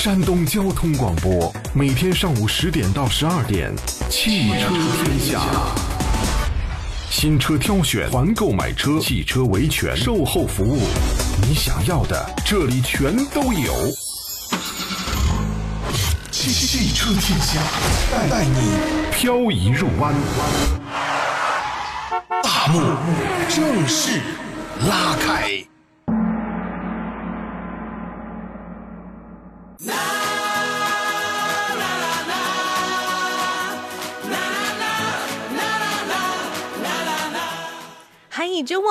山东交通广播，每天上午十点到十二点，汽车天下。新车挑选、团购买车、汽车维权、售后服务，你想要的这里全都有。汽车天下，带你漂移入弯。大幕正式拉开。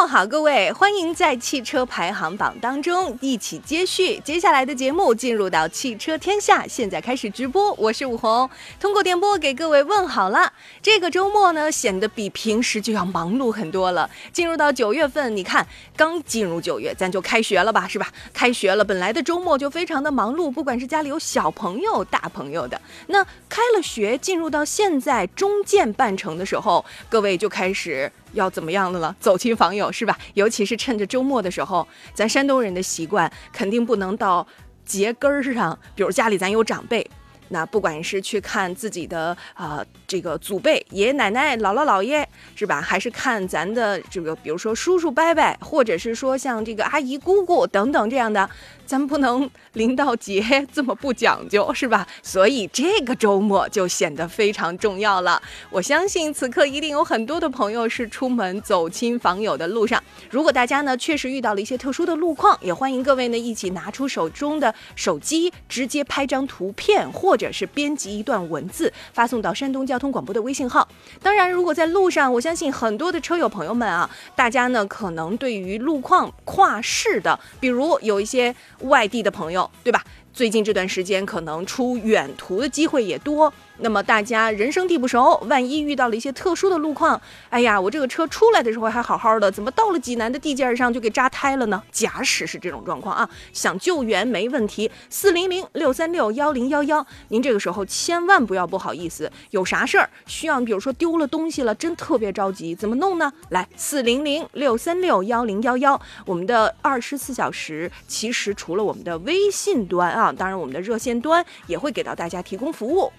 好，各位，欢迎在汽车排行榜当中一起接续接下来的节目，进入到汽车天下。现在开始直播，我是武红，通过电波给各位问好了。这个周末呢，显得比平时就要忙碌很多了。进入到九月份，你看，刚进入九月，咱就开学了吧，是吧？开学了，本来的周末就非常的忙碌，不管是家里有小朋友、大朋友的，那开了学，进入到现在中建半程的时候，各位就开始。要怎么样的了？走亲访友是吧？尤其是趁着周末的时候，咱山东人的习惯肯定不能到节根儿上，比如家里咱有长辈，那不管是去看自己的啊这个祖辈、爷爷奶奶、姥姥姥爷是吧？还是看咱的这个，比如说叔叔伯伯，或者是说像这个阿姨姑姑等等这样的。咱不能临到节这么不讲究，是吧？所以这个周末就显得非常重要了。我相信此刻一定有很多的朋友是出门走亲访友的路上。如果大家呢确实遇到了一些特殊的路况，也欢迎各位呢一起拿出手中的手机，直接拍张图片，或或者是编辑一段文字发送到山东交通广播的微信号。当然，如果在路上，我相信很多的车友朋友们啊，大家呢可能对于路况跨市的，比如有一些。外地的朋友，对吧？最近这段时间可能出远途的机会也多。那么大家人生地不熟，万一遇到了一些特殊的路况，哎呀，我这个车出来的时候还好好的，怎么到了济南的地界上就给扎胎了呢？假使是这种状况啊，想救援没问题，四零零六三六幺零幺幺，您这个时候千万不要不好意思，有啥事儿需要，比如说丢了东西了，真特别着急，怎么弄呢？来，四零零六三六幺零幺幺，我们的二十四小时，其实除了我们的微信端啊，当然我们的热线端也会给到大家提供服务。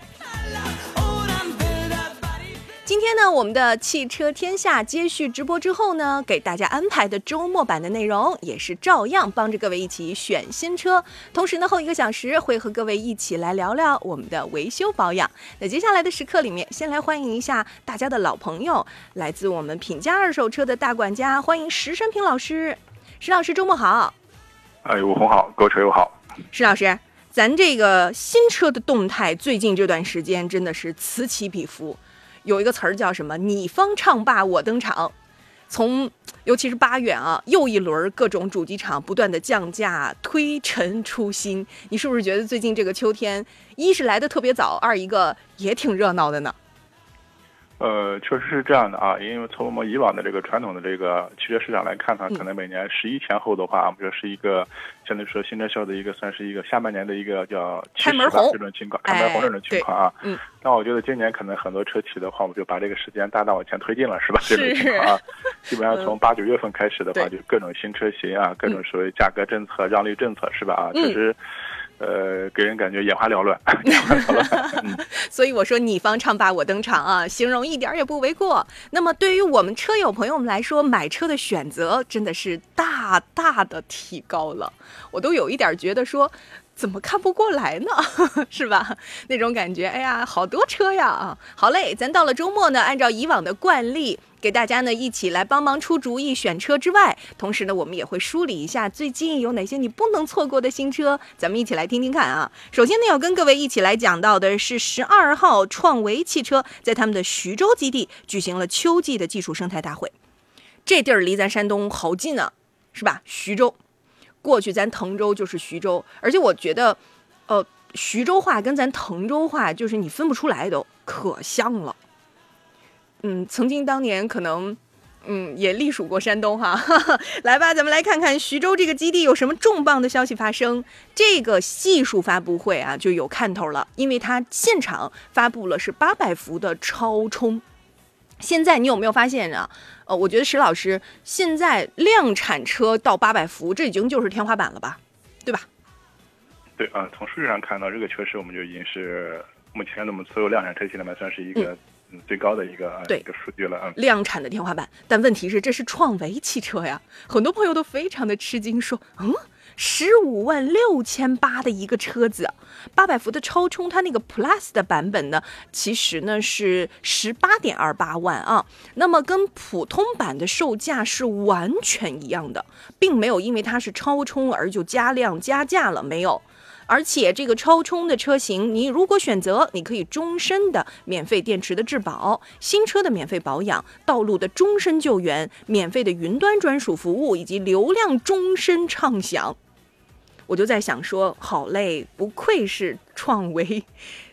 今天呢，我们的汽车天下接续直播之后呢，给大家安排的周末版的内容也是照样帮着各位一起选新车。同时呢，后一个小时会和各位一起来聊聊我们的维修保养。那接下来的时刻里面，先来欢迎一下大家的老朋友，来自我们品家二手车的大管家，欢迎石山平老师。石老师，周末好！哎，吴红好，各位车友好。石老师。咱这个新车的动态，最近这段时间真的是此起彼伏，有一个词儿叫什么？你方唱罢我登场。从尤其是八月啊，又一轮各种主机厂不断的降价、推陈出新，你是不是觉得最近这个秋天，一是来的特别早，二一个也挺热闹的呢？呃，确实是这样的啊，因为从我们以往的这个传统的这个汽车市场来看呢，可能每年十一前后的话，我们说是一个相对说新车销的一个算是一个下半年的一个叫开门红这种情况，开门红这种情况啊。嗯。那我觉得今年可能很多车企的话，我们就把这个时间大大往前推进了，是吧？这种情况啊，基本上从八九月份开始的话，就各种新车型啊，各种所谓价格政策、让利政策，是吧？啊，确实。呃，给人感觉眼花缭乱，眼花缭乱。所以我说你方唱罢我登场啊，形容一点也不为过。那么对于我们车友朋友们来说，买车的选择真的是大大的提高了。我都有一点觉得说，怎么看不过来呢？是吧？那种感觉，哎呀，好多车呀啊！好嘞，咱到了周末呢，按照以往的惯例。给大家呢一起来帮忙出主意选车之外，同时呢我们也会梳理一下最近有哪些你不能错过的新车，咱们一起来听听看啊。首先呢要跟各位一起来讲到的是十二号创维汽车在他们的徐州基地举行了秋季的技术生态大会，这地儿离咱山东好近啊，是吧？徐州，过去咱滕州就是徐州，而且我觉得，呃，徐州话跟咱滕州话就是你分不出来都可像了。嗯，曾经当年可能，嗯，也隶属过山东哈。来吧，咱们来看看徐州这个基地有什么重磅的消息发生。这个技术发布会啊，就有看头了，因为它现场发布了是八百伏的超充。现在你有没有发现啊？呃，我觉得石老师现在量产车到八百伏，这已经就是天花板了吧，对吧？对啊，从数据上看到，这个确实我们就已经是目前我们所有量产车型里面算是一个嗯最高的一个对一个数据了啊。量产的天花板，但问题是这是创维汽车呀，很多朋友都非常的吃惊，说嗯。十五万六千八的一个车子，八百伏的超充，它那个 Plus 的版本呢，其实呢是十八点二八万啊。那么跟普通版的售价是完全一样的，并没有因为它是超充而就加量加价了，没有。而且这个超充的车型，你如果选择，你可以终身的免费电池的质保，新车的免费保养，道路的终身救援，免费的云端专属服务，以及流量终身畅享。我就在想说，好嘞，不愧是创维，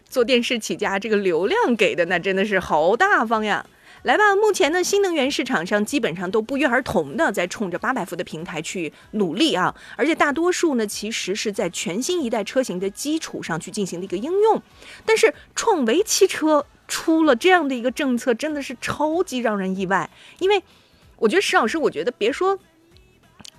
做电视起家，这个流量给的那真的是好大方呀！来吧，目前呢，新能源市场上基本上都不约而同的在冲着八百伏的平台去努力啊，而且大多数呢，其实是在全新一代车型的基础上去进行的一个应用。但是创维汽车出了这样的一个政策，真的是超级让人意外，因为我觉得石老师，我觉得别说。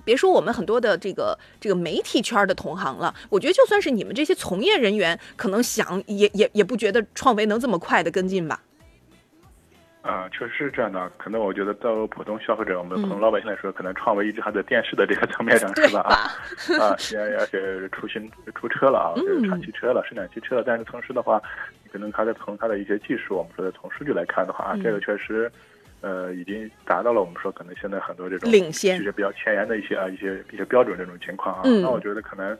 别说我们很多的这个这个媒体圈的同行了，我觉得就算是你们这些从业人员，可能想也也也不觉得创维能这么快的跟进吧。啊，确实是这样的。可能我觉得，到普通消费者，我们普通老百姓来说，可能创维一直还在电视的这个层面上，是吧？啊，现在而且出新出车了啊，就是产汽车了，生产汽车了。但是同时的话，可能它的从它的一些技术，我们说的从数据来看的话，这个确实。呃，已经达到了我们说可能现在很多这种领先，其实比较前沿的一些啊一些一些标准这种情况啊。那我觉得可能，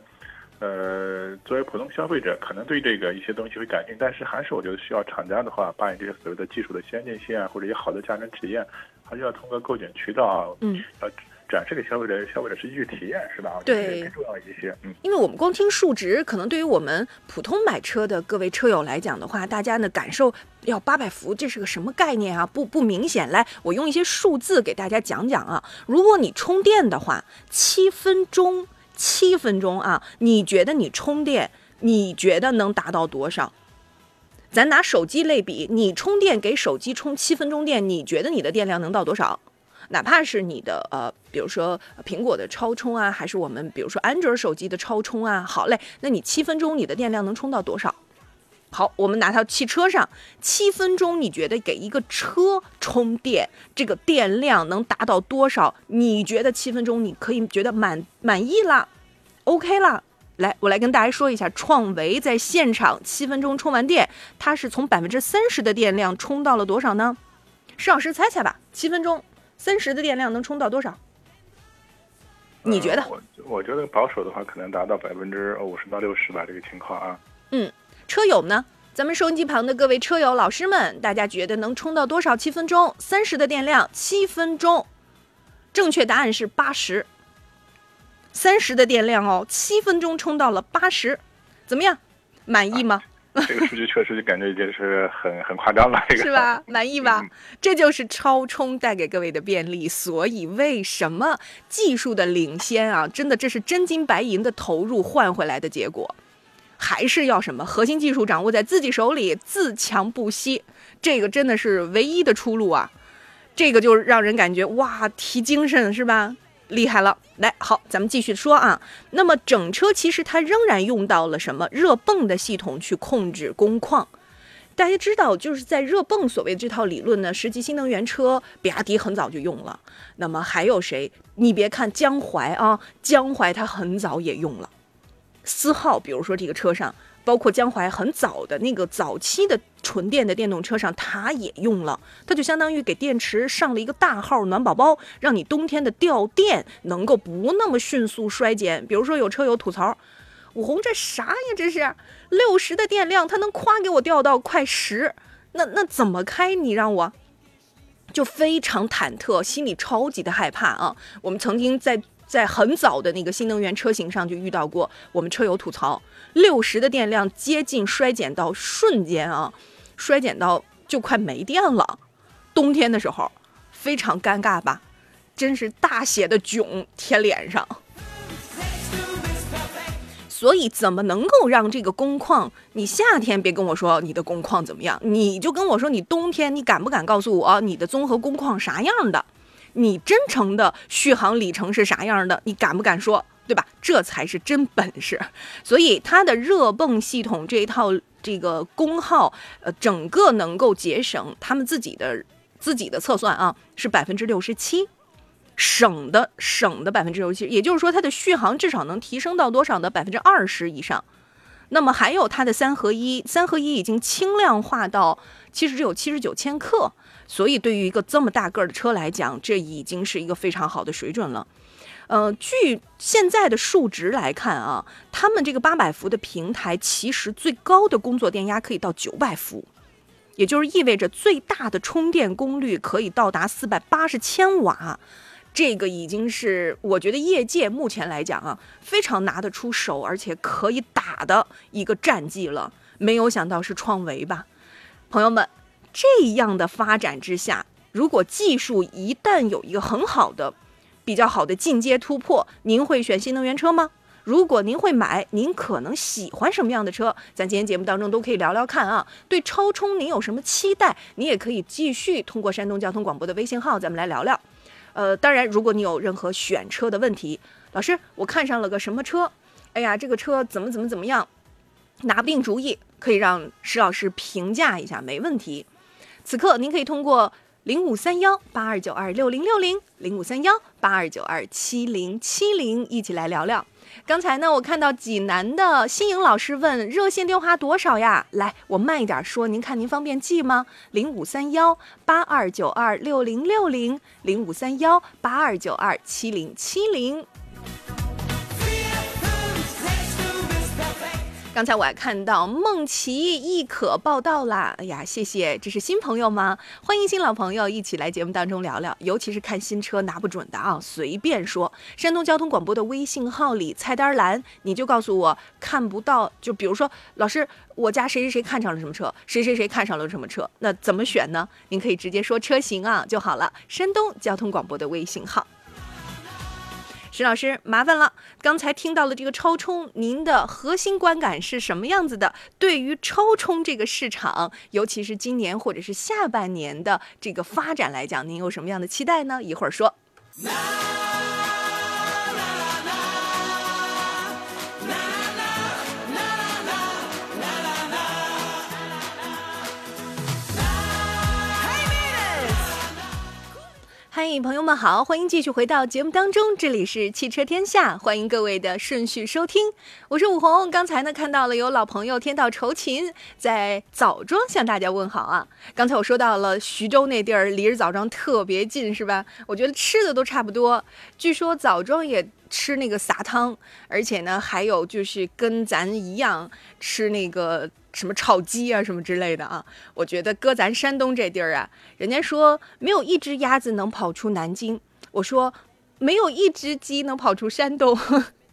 呃，作为普通消费者，可能对这个一些东西会感兴趣，但是还是我觉得需要厂家的话，把你这些所谓的技术的先进性啊，或者一些好的驾乘体验，还是要通过购检渠道啊，嗯，要。展示给消费者，消费者实际去体验，是吧？对，更重要一些。嗯，因为我们光听数值，可能对于我们普通买车的各位车友来讲的话，大家呢感受要八百伏，这是个什么概念啊？不不明显。来，我用一些数字给大家讲讲啊。如果你充电的话，七分钟，七分钟啊，你觉得你充电，你觉得能达到多少？咱拿手机类比，你充电给手机充七分钟电，你觉得你的电量能到多少？哪怕是你的呃，比如说苹果的超充啊，还是我们比如说安卓手机的超充啊，好嘞，那你七分钟你的电量能充到多少？好，我们拿到汽车上，七分钟你觉得给一个车充电，这个电量能达到多少？你觉得七分钟你可以觉得满满意了，OK 了？来，我来跟大家说一下，创维在现场七分钟充完电，它是从百分之三十的电量充到了多少呢？石老师猜猜吧，七分钟。三十的电量能充到多少？你觉得？我我觉得保守的话，可能达到百分之五十到六十吧，这个情况啊。嗯，车友呢？咱们收音机旁的各位车友老师们，大家觉得能充到多少？七分钟，三十的电量，七分钟，正确答案是八十。三十的电量哦，七分钟充到了八十，怎么样？满意吗？这个数据确实就感觉已经是很 很夸张了，这个是吧？满意吧？这就是超充带给各位的便利。所以为什么技术的领先啊？真的，这是真金白银的投入换回来的结果。还是要什么核心技术掌握在自己手里，自强不息。这个真的是唯一的出路啊！这个就让人感觉哇，提精神是吧？厉害了，来好，咱们继续说啊。那么整车其实它仍然用到了什么热泵的系统去控制工况。大家知道，就是在热泵所谓的这套理论呢，实际新能源车比亚迪很早就用了。那么还有谁？你别看江淮啊，江淮它很早也用了。思浩，比如说这个车上。包括江淮很早的那个早期的纯电的电动车上，它也用了，它就相当于给电池上了一个大号暖宝宝，让你冬天的掉电能够不那么迅速衰减。比如说有车友吐槽，武红这啥呀？这是六十的电量，它能夸给我掉到快十，那那怎么开？你让我就非常忐忑，心里超级的害怕啊！我们曾经在。在很早的那个新能源车型上就遇到过，我们车友吐槽，六十的电量接近衰减到瞬间啊，衰减到就快没电了，冬天的时候非常尴尬吧，真是大写的囧贴脸上。所以怎么能够让这个工况？你夏天别跟我说你的工况怎么样，你就跟我说你冬天你敢不敢告诉我你的综合工况啥样的？你真诚的续航里程是啥样的？你敢不敢说？对吧？这才是真本事。所以它的热泵系统这一套这个功耗，呃，整个能够节省他们自己的自己的测算啊，是百分之六十七，省的省的百分之六十七，也就是说它的续航至少能提升到多少呢？百分之二十以上。那么还有它的三合一，三合一已经轻量化到其实只有七十九千克，所以对于一个这么大个儿的车来讲，这已经是一个非常好的水准了。呃，据现在的数值来看啊，他们这个八百伏的平台其实最高的工作电压可以到九百伏，也就是意味着最大的充电功率可以到达四百八十千瓦。这个已经是我觉得业界目前来讲啊，非常拿得出手，而且可以打的一个战绩了。没有想到是创维吧，朋友们，这样的发展之下，如果技术一旦有一个很好的、比较好的进阶突破，您会选新能源车吗？如果您会买，您可能喜欢什么样的车？咱今天节目当中都可以聊聊看啊。对超充您有什么期待？你也可以继续通过山东交通广播的微信号，咱们来聊聊。呃，当然，如果你有任何选车的问题，老师，我看上了个什么车？哎呀，这个车怎么怎么怎么样，拿不定主意，可以让石老师评价一下，没问题。此刻您可以通过零五三幺八二九二六零六零零五三幺八二九二七零七零一起来聊聊。刚才呢，我看到济南的新颖老师问热线电话多少呀？来，我慢一点说，您看您方便记吗？零五三幺八二九二六零六零，零五三幺八二九二七零七零。刚才我还看到梦琪亦可报道啦，哎呀，谢谢，这是新朋友吗？欢迎新老朋友一起来节目当中聊聊，尤其是看新车拿不准的啊，随便说。山东交通广播的微信号里菜单栏，你就告诉我看不到，就比如说老师，我家谁谁谁看上了什么车，谁谁谁看上了什么车，那怎么选呢？您可以直接说车型啊就好了。山东交通广播的微信号。石老师，麻烦了。刚才听到了这个超充，您的核心观感是什么样子的？对于超充这个市场，尤其是今年或者是下半年的这个发展来讲，您有什么样的期待呢？一会儿说。嗨，朋友们好，欢迎继续回到节目当中，这里是汽车天下，欢迎各位的顺序收听，我是武红。刚才呢看到了有老朋友天道酬勤在枣庄向大家问好啊。刚才我说到了徐州那地儿离着枣庄特别近，是吧？我觉得吃的都差不多。据说枣庄也吃那个撒汤，而且呢还有就是跟咱一样吃那个。什么炒鸡啊，什么之类的啊？我觉得搁咱山东这地儿啊，人家说没有一只鸭子能跑出南京，我说没有一只鸡能跑出山东。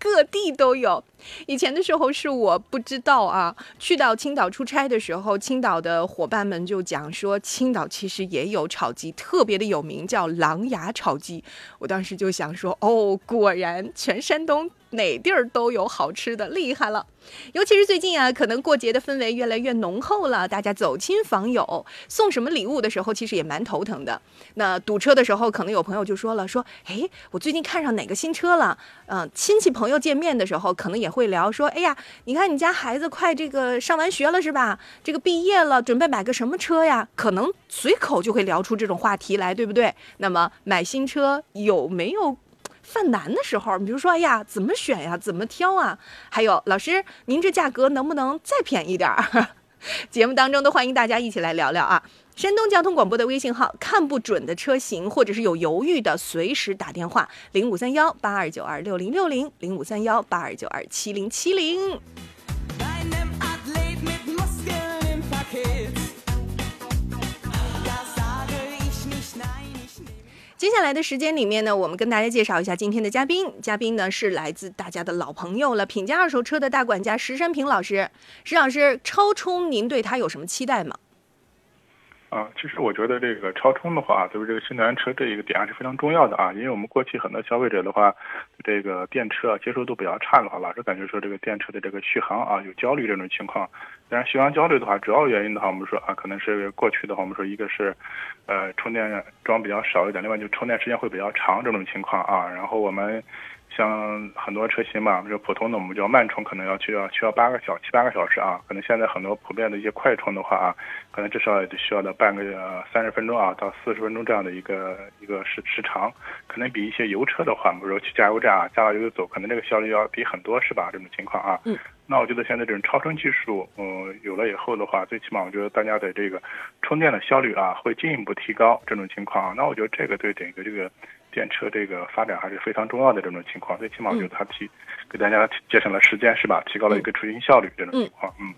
各地都有，以前的时候是我不知道啊。去到青岛出差的时候，青岛的伙伴们就讲说，青岛其实也有炒鸡，特别的有名，叫狼牙炒鸡。我当时就想说，哦，果然全山东哪地儿都有好吃的，厉害了。尤其是最近啊，可能过节的氛围越来越浓厚了，大家走亲访友，送什么礼物的时候，其实也蛮头疼的。那堵车的时候，可能有朋友就说了，说，哎，我最近看上哪个新车了？嗯，亲戚朋友。见面的时候，可能也会聊说：“哎呀，你看你家孩子快这个上完学了是吧？这个毕业了，准备买个什么车呀？”可能随口就会聊出这种话题来，对不对？那么买新车有没有犯难的时候？比如说，哎呀，怎么选呀？怎么挑啊？还有，老师，您这价格能不能再便宜点儿？节目当中都欢迎大家一起来聊聊啊。山东交通广播的微信号，看不准的车型或者是有犹豫的，随时打电话零五三幺八二九二六零六零零五三幺八二九二七零七零。接下来的时间里面呢，我们跟大家介绍一下今天的嘉宾，嘉宾呢是来自大家的老朋友了，品家二手车的大管家石山平老师。石老师，超充您对他有什么期待吗？啊，其实我觉得这个超充的话，对于这个新能源车这一个点还是非常重要的啊。因为我们过去很多消费者的话，这个电车接受度比较差的话，老是感觉说这个电车的这个续航啊有焦虑这种情况。当然，续航焦虑的话，主要原因的话，我们说啊，可能是过去的话，我们说一个是，呃，充电桩比较少一点，另外就充电时间会比较长这种情况啊。然后我们像很多车型嘛，比如普通的我们叫慢充，可能要需要需要八个小七八个小时啊。可能现在很多普遍的一些快充的话啊，可能至少也得需要到半个三十分钟啊到四十分钟这样的一个一个时时长，可能比一些油车的话，比如说去加油站啊加了油就走，可能这个效率要低很多，是吧？这种情况啊。嗯。那我觉得现在这种超充技术，嗯，有了以后的话，最起码我觉得大家的这个充电的效率啊会进一步提高。这种情况，那我觉得这个对整个这个。电车这个发展还是非常重要的这种情况，最起码我觉得它提给大家节省了时间，是吧？提高了一个出行效率这种情况。嗯。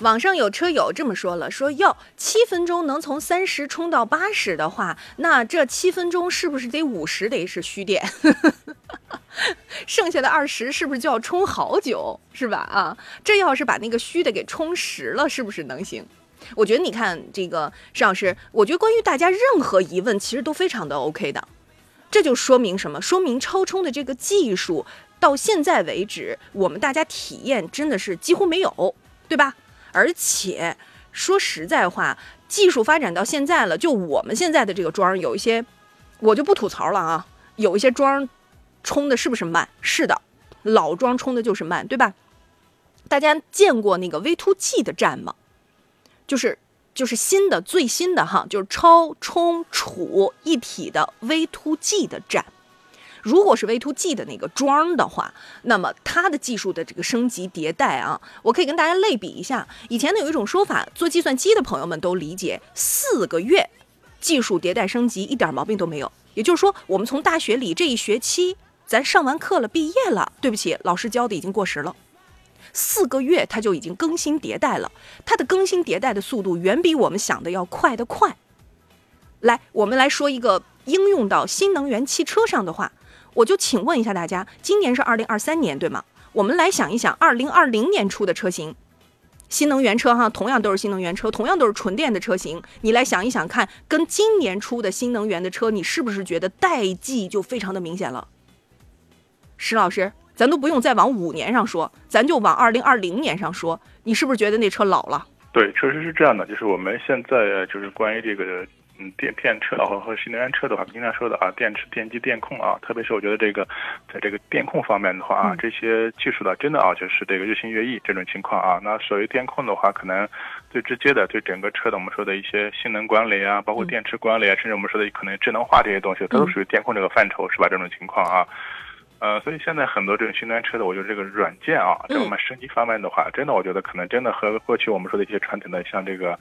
网上有车友这么说了，说要七分钟能从三十充到八十的话，那这七分钟是不是得五十得是虚电？剩下的二十是不是就要充好久？是吧？啊，这要是把那个虚的给充实了，是不是能行？我觉得你看这个石老师，我觉得关于大家任何疑问，其实都非常的 OK 的。这就说明什么？说明超充的这个技术到现在为止，我们大家体验真的是几乎没有，对吧？而且说实在话，技术发展到现在了，就我们现在的这个桩有一些，我就不吐槽了啊。有一些桩充的是不是慢？是的，老桩充的就是慢，对吧？大家见过那个 V2G 的站吗？就是。就是新的最新的哈，就是超充储一体的 V2G 的站。如果是 V2G 的那个桩的话，那么它的技术的这个升级迭代啊，我可以跟大家类比一下。以前呢有一种说法，做计算机的朋友们都理解，四个月技术迭代升级一点毛病都没有。也就是说，我们从大学里这一学期咱上完课了，毕业了，对不起，老师教的已经过时了。四个月，它就已经更新迭代了。它的更新迭代的速度远比我们想的要快得快。来，我们来说一个应用到新能源汽车上的话，我就请问一下大家，今年是二零二三年，对吗？我们来想一想，二零二零年出的车型，新能源车哈，同样都是新能源车，同样都是纯电的车型，你来想一想看，跟今年出的新能源的车，你是不是觉得代际就非常的明显了？石老师。咱都不用再往五年上说，咱就往二零二零年上说，你是不是觉得那车老了？对，确实是这样的。就是我们现在就是关于这个嗯电电车和和新能源车的话，经常说的啊，电池、电机、电控啊，特别是我觉得这个在这个电控方面的话啊，这些技术的真的啊，就是这个日新月异这种情况啊。那所谓电控的话，可能最直接的对整个车的我们说的一些性能管理啊，包括电池管理啊，甚至我们说的可能智能化这些东西，它都属于电控这个范畴，是吧？这种情况啊。呃，所以现在很多这种新能源车的，我觉得这个软件啊，在我们升级方面的话，真的我觉得可能真的和过去我们说的一些传统的像这个，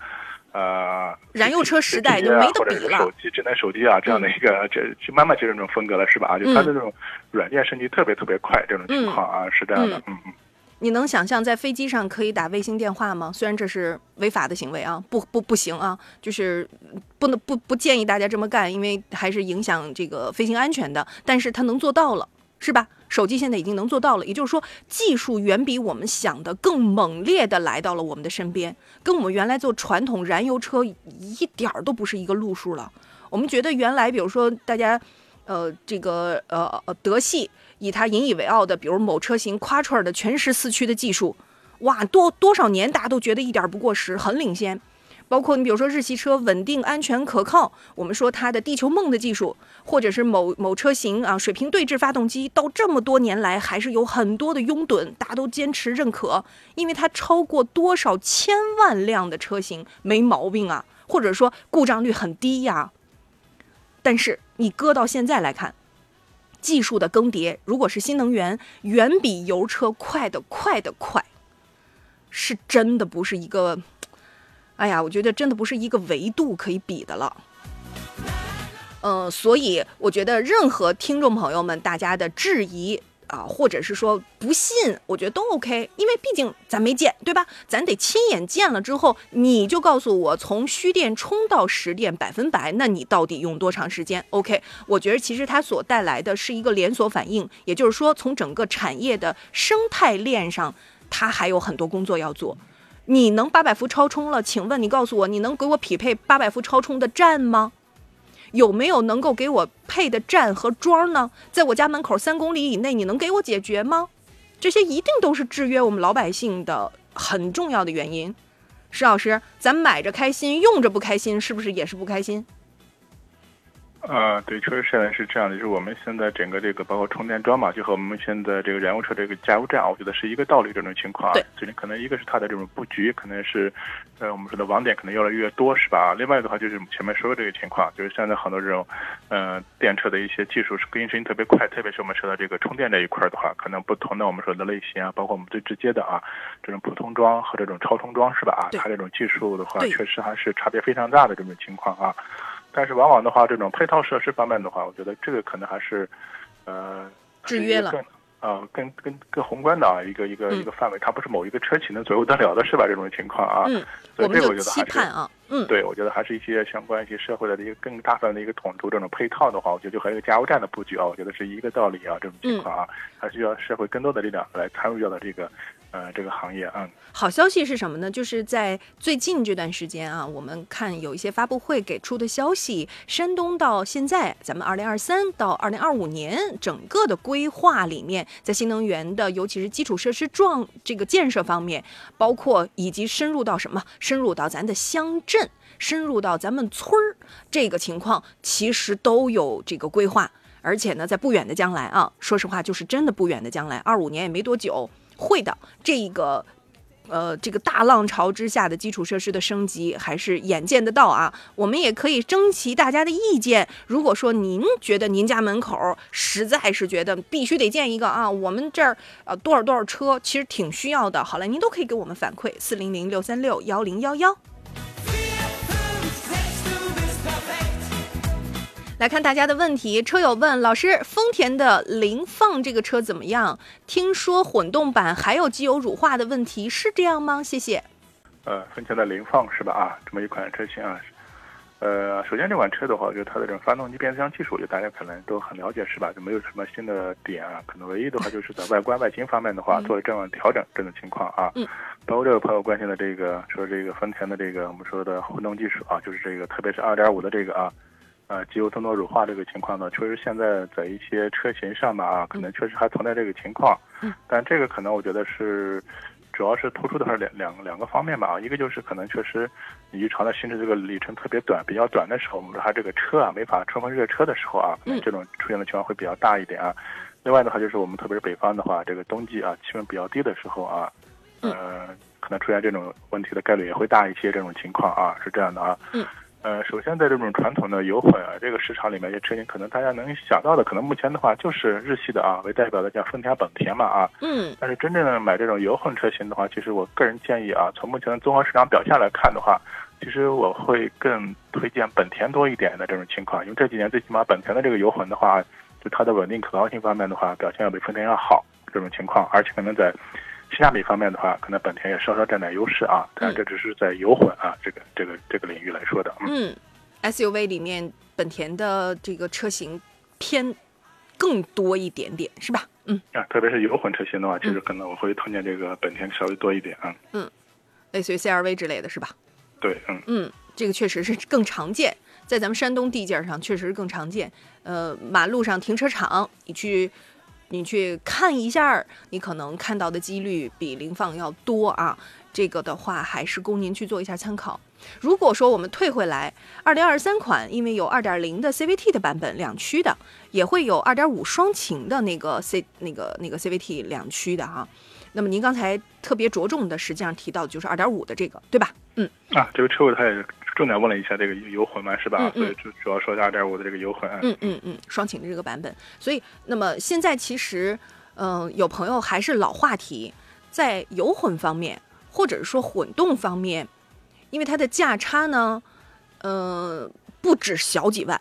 呃，燃油车时代就没得比了。手机、智能手机啊，这样的一个，这就慢慢就是这种风格了，是吧？啊就它的这种软件升级特别特别快，这种情况啊，是这样的。嗯嗯。你能想象在飞机上可以打卫星电话吗？虽然这是违法的行为啊，不不不行啊，就是不能不不建议大家这么干，因为还是影响这个飞行安全的。但是它能做到了。是吧？手机现在已经能做到了，也就是说，技术远比我们想的更猛烈的来到了我们的身边，跟我们原来做传统燃油车一点儿都不是一个路数了。我们觉得原来，比如说大家，呃，这个呃德系以它引以为傲的，比如某车型 quattro 的全时四驱的技术，哇，多多少年大家都觉得一点不过时，很领先。包括你比如说日系车稳定、安全、可靠，我们说它的地球梦的技术，或者是某某车型啊水平对置发动机，到这么多年来还是有很多的拥趸，大家都坚持认可，因为它超过多少千万辆的车型没毛病啊，或者说故障率很低呀。但是你搁到现在来看，技术的更迭，如果是新能源，远比油车快的快的快，是真的不是一个。哎呀，我觉得真的不是一个维度可以比的了。嗯，所以我觉得任何听众朋友们大家的质疑啊，或者是说不信，我觉得都 OK，因为毕竟咱没见，对吧？咱得亲眼见了之后，你就告诉我从虚电充到实电百分百，那你到底用多长时间？OK，我觉得其实它所带来的是一个连锁反应，也就是说从整个产业的生态链上，它还有很多工作要做。你能八百伏超充了？请问你告诉我，你能给我匹配八百伏超充的站吗？有没有能够给我配的站和桩呢？在我家门口三公里以内，你能给我解决吗？这些一定都是制约我们老百姓的很重要的原因。石老师，咱买着开心，用着不开心，是不是也是不开心？呃，对，确实现在是这样的，就是我们现在整个这个包括充电桩嘛，就和我们现在这个燃油车这个加油站，我觉得是一个道理这种情况。对，就是可能一个是它的这种布局，可能是，呃，我们说的网点可能越来越多，是吧？另外的话就是前面说的这个情况，就是现在很多这种，呃，电车的一些技术是更新特别快，特别是我们说的这个充电这一块的话，可能不同的我们说的类型啊，包括我们最直接的啊，这种普通桩和这种超充桩，是吧？啊，它这种技术的话，确实还是差别非常大的这种情况啊。但是往往的话，这种配套设施方面的话，我觉得这个可能还是，呃，制约了，啊，更更更宏观的啊，一个一个一个范围，它不是某一个车企能左右得了的，是吧？这种情况啊，嗯，所以这个我觉得还是啊，嗯，对，我觉得还是一些相关一些社会的一个更大范围的一个统筹这种配套的话，我觉得就和一个加油站的布局啊，我觉得是一个道理啊，这种情况啊，还需要社会更多的力量来参与到这个。呃，这个行业啊，好消息是什么呢？就是在最近这段时间啊，我们看有一些发布会给出的消息，山东到现在，咱们二零二三到二零二五年整个的规划里面，在新能源的，尤其是基础设施状这个建设方面，包括以及深入到什么，深入到咱的乡镇，深入到咱们村儿，这个情况其实都有这个规划，而且呢，在不远的将来啊，说实话，就是真的不远的将来，二五年也没多久。会的，这一个，呃，这个大浪潮之下的基础设施的升级还是眼见得到啊。我们也可以征集大家的意见。如果说您觉得您家门口实在是觉得必须得建一个啊，我们这儿呃多少多少车其实挺需要的。好了，您都可以给我们反馈四零零六三六幺零幺幺。来看大家的问题，车友问老师：丰田的凌放这个车怎么样？听说混动版还有机油乳化的问题，是这样吗？谢谢。呃，丰田的凌放是吧？啊，这么一款车型啊。呃，首先这款车的话，我觉得它的这种发动机变速箱技术，就大家可能都很了解是吧？就没有什么新的点啊。可能唯一的话就是在外观外形方面的话，做了这样调整这种情况啊。嗯。包括这位朋友关心的这个，说这个丰田的这个我们说的混动技术啊，就是这个特别是2.5的这个啊。呃，机油增多乳化这个情况呢，确实现在在一些车型上面啊，可能确实还存在这个情况。嗯。但这个可能我觉得是，主要是突出的是两两两个方面吧啊，一个就是可能确实，你日常的行驶这个里程特别短、比较短的时候，我们说它这个车啊没法充分热车的时候啊，可能这种出现的情况会比较大一点啊。另外的话就是我们特别是北方的话，这个冬季啊气温比较低的时候啊，呃，可能出现这种问题的概率也会大一些。这种情况啊，是这样的啊。嗯。呃，首先在这种传统的油混啊这个市场里面，一些车型可能大家能想到的，可能目前的话就是日系的啊为代表的，像丰田、本田嘛啊。嗯。但是真正的买这种油混车型的话，其实我个人建议啊，从目前的综合市场表现来看的话，其实我会更推荐本田多一点的这种情况，因为这几年最起码本田的这个油混的话，就它的稳定可靠性方面的话，表现要比丰田要好这种情况，而且可能在。性价比方面的话，可能本田也稍稍占点优势啊，但这只是在油混啊这个这个这个领域来说的。嗯，SUV 里面本田的这个车型偏更多一点点，是吧？嗯啊，特别是油混车型的话，其实可能我会推荐这个本田稍微多一点啊。嗯，类似于 CRV 之类的是吧？对，嗯嗯，这个确实是更常见，在咱们山东地界上确实是更常见。呃，马路上停车场你去。你去看一下，你可能看到的几率比零放要多啊。这个的话，还是供您去做一下参考。如果说我们退回来，二零二三款，因为有二点零的 CVT 的版本两驱的，也会有二点五双擎的那个 C 那个那个 CVT 两驱的哈。那么您刚才特别着重的，实际上提到的就是二点五的这个，对吧？嗯啊，这个车位它也重点问了一下这个油混嘛，是吧？所以主主要说二点五的这个油混。嗯嗯嗯，双擎的这个版本。所以，那么现在其实，嗯，有朋友还是老话题，在油混方面，或者是说混动方面，因为它的价差呢，呃，不止小几万，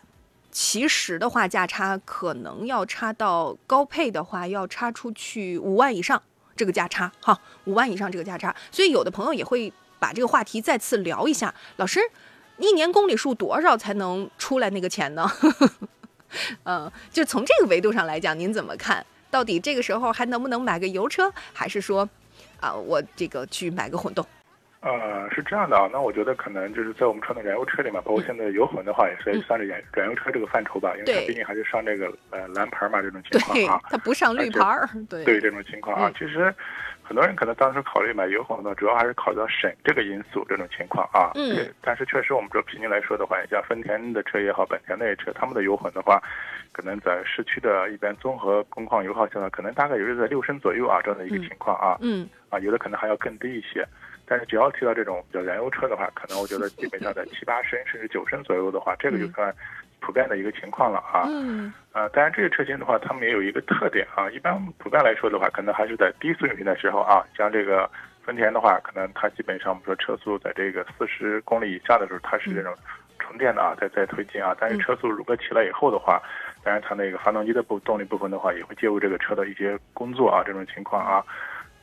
其实的话，价差可能要差到高配的话，要差出去五万以上。这个价差哈，五万以上这个价差，所以有的朋友也会把这个话题再次聊一下。老师，一年公里数多少才能出来那个钱呢？嗯，就从这个维度上来讲，您怎么看？到底这个时候还能不能买个油车，还是说，啊，我这个去买个混动？呃，是这样的啊，那我觉得可能就是在我们传统燃油车里面，包括现在油混的话，也是算是燃燃油车这个范畴吧，因为它毕竟还是上这个呃蓝牌嘛，这种情况啊，它不上绿牌儿，对。对这种情况啊，其实很多人可能当时考虑买油混的，主要还是考虑到省这个因素这种情况啊。嗯。但是确实，我们说平均来说的话，像丰田的车也好，本田那些车，他们的油混的话，可能在市区的一般综合工况油耗下呢，可能大概也是在六升左右啊这样的一个情况啊。嗯。啊，有的可能还要更低一些。但是只要提到这种比较燃油车的话，可能我觉得基本上在七八升甚至九升左右的话，这个就算普遍的一个情况了啊。嗯。呃，当然这个车型的话，它们也有一个特点啊。一般普遍来说的话，可能还是在低速运行的时候啊，像这个丰田的话，可能它基本上我们说车速在这个四十公里以下的时候，它是这种纯电的啊，在在推进啊。但是车速如果起来以后的话，当然它那个发动机的部动力部分的话，也会介入这个车的一些工作啊，这种情况啊。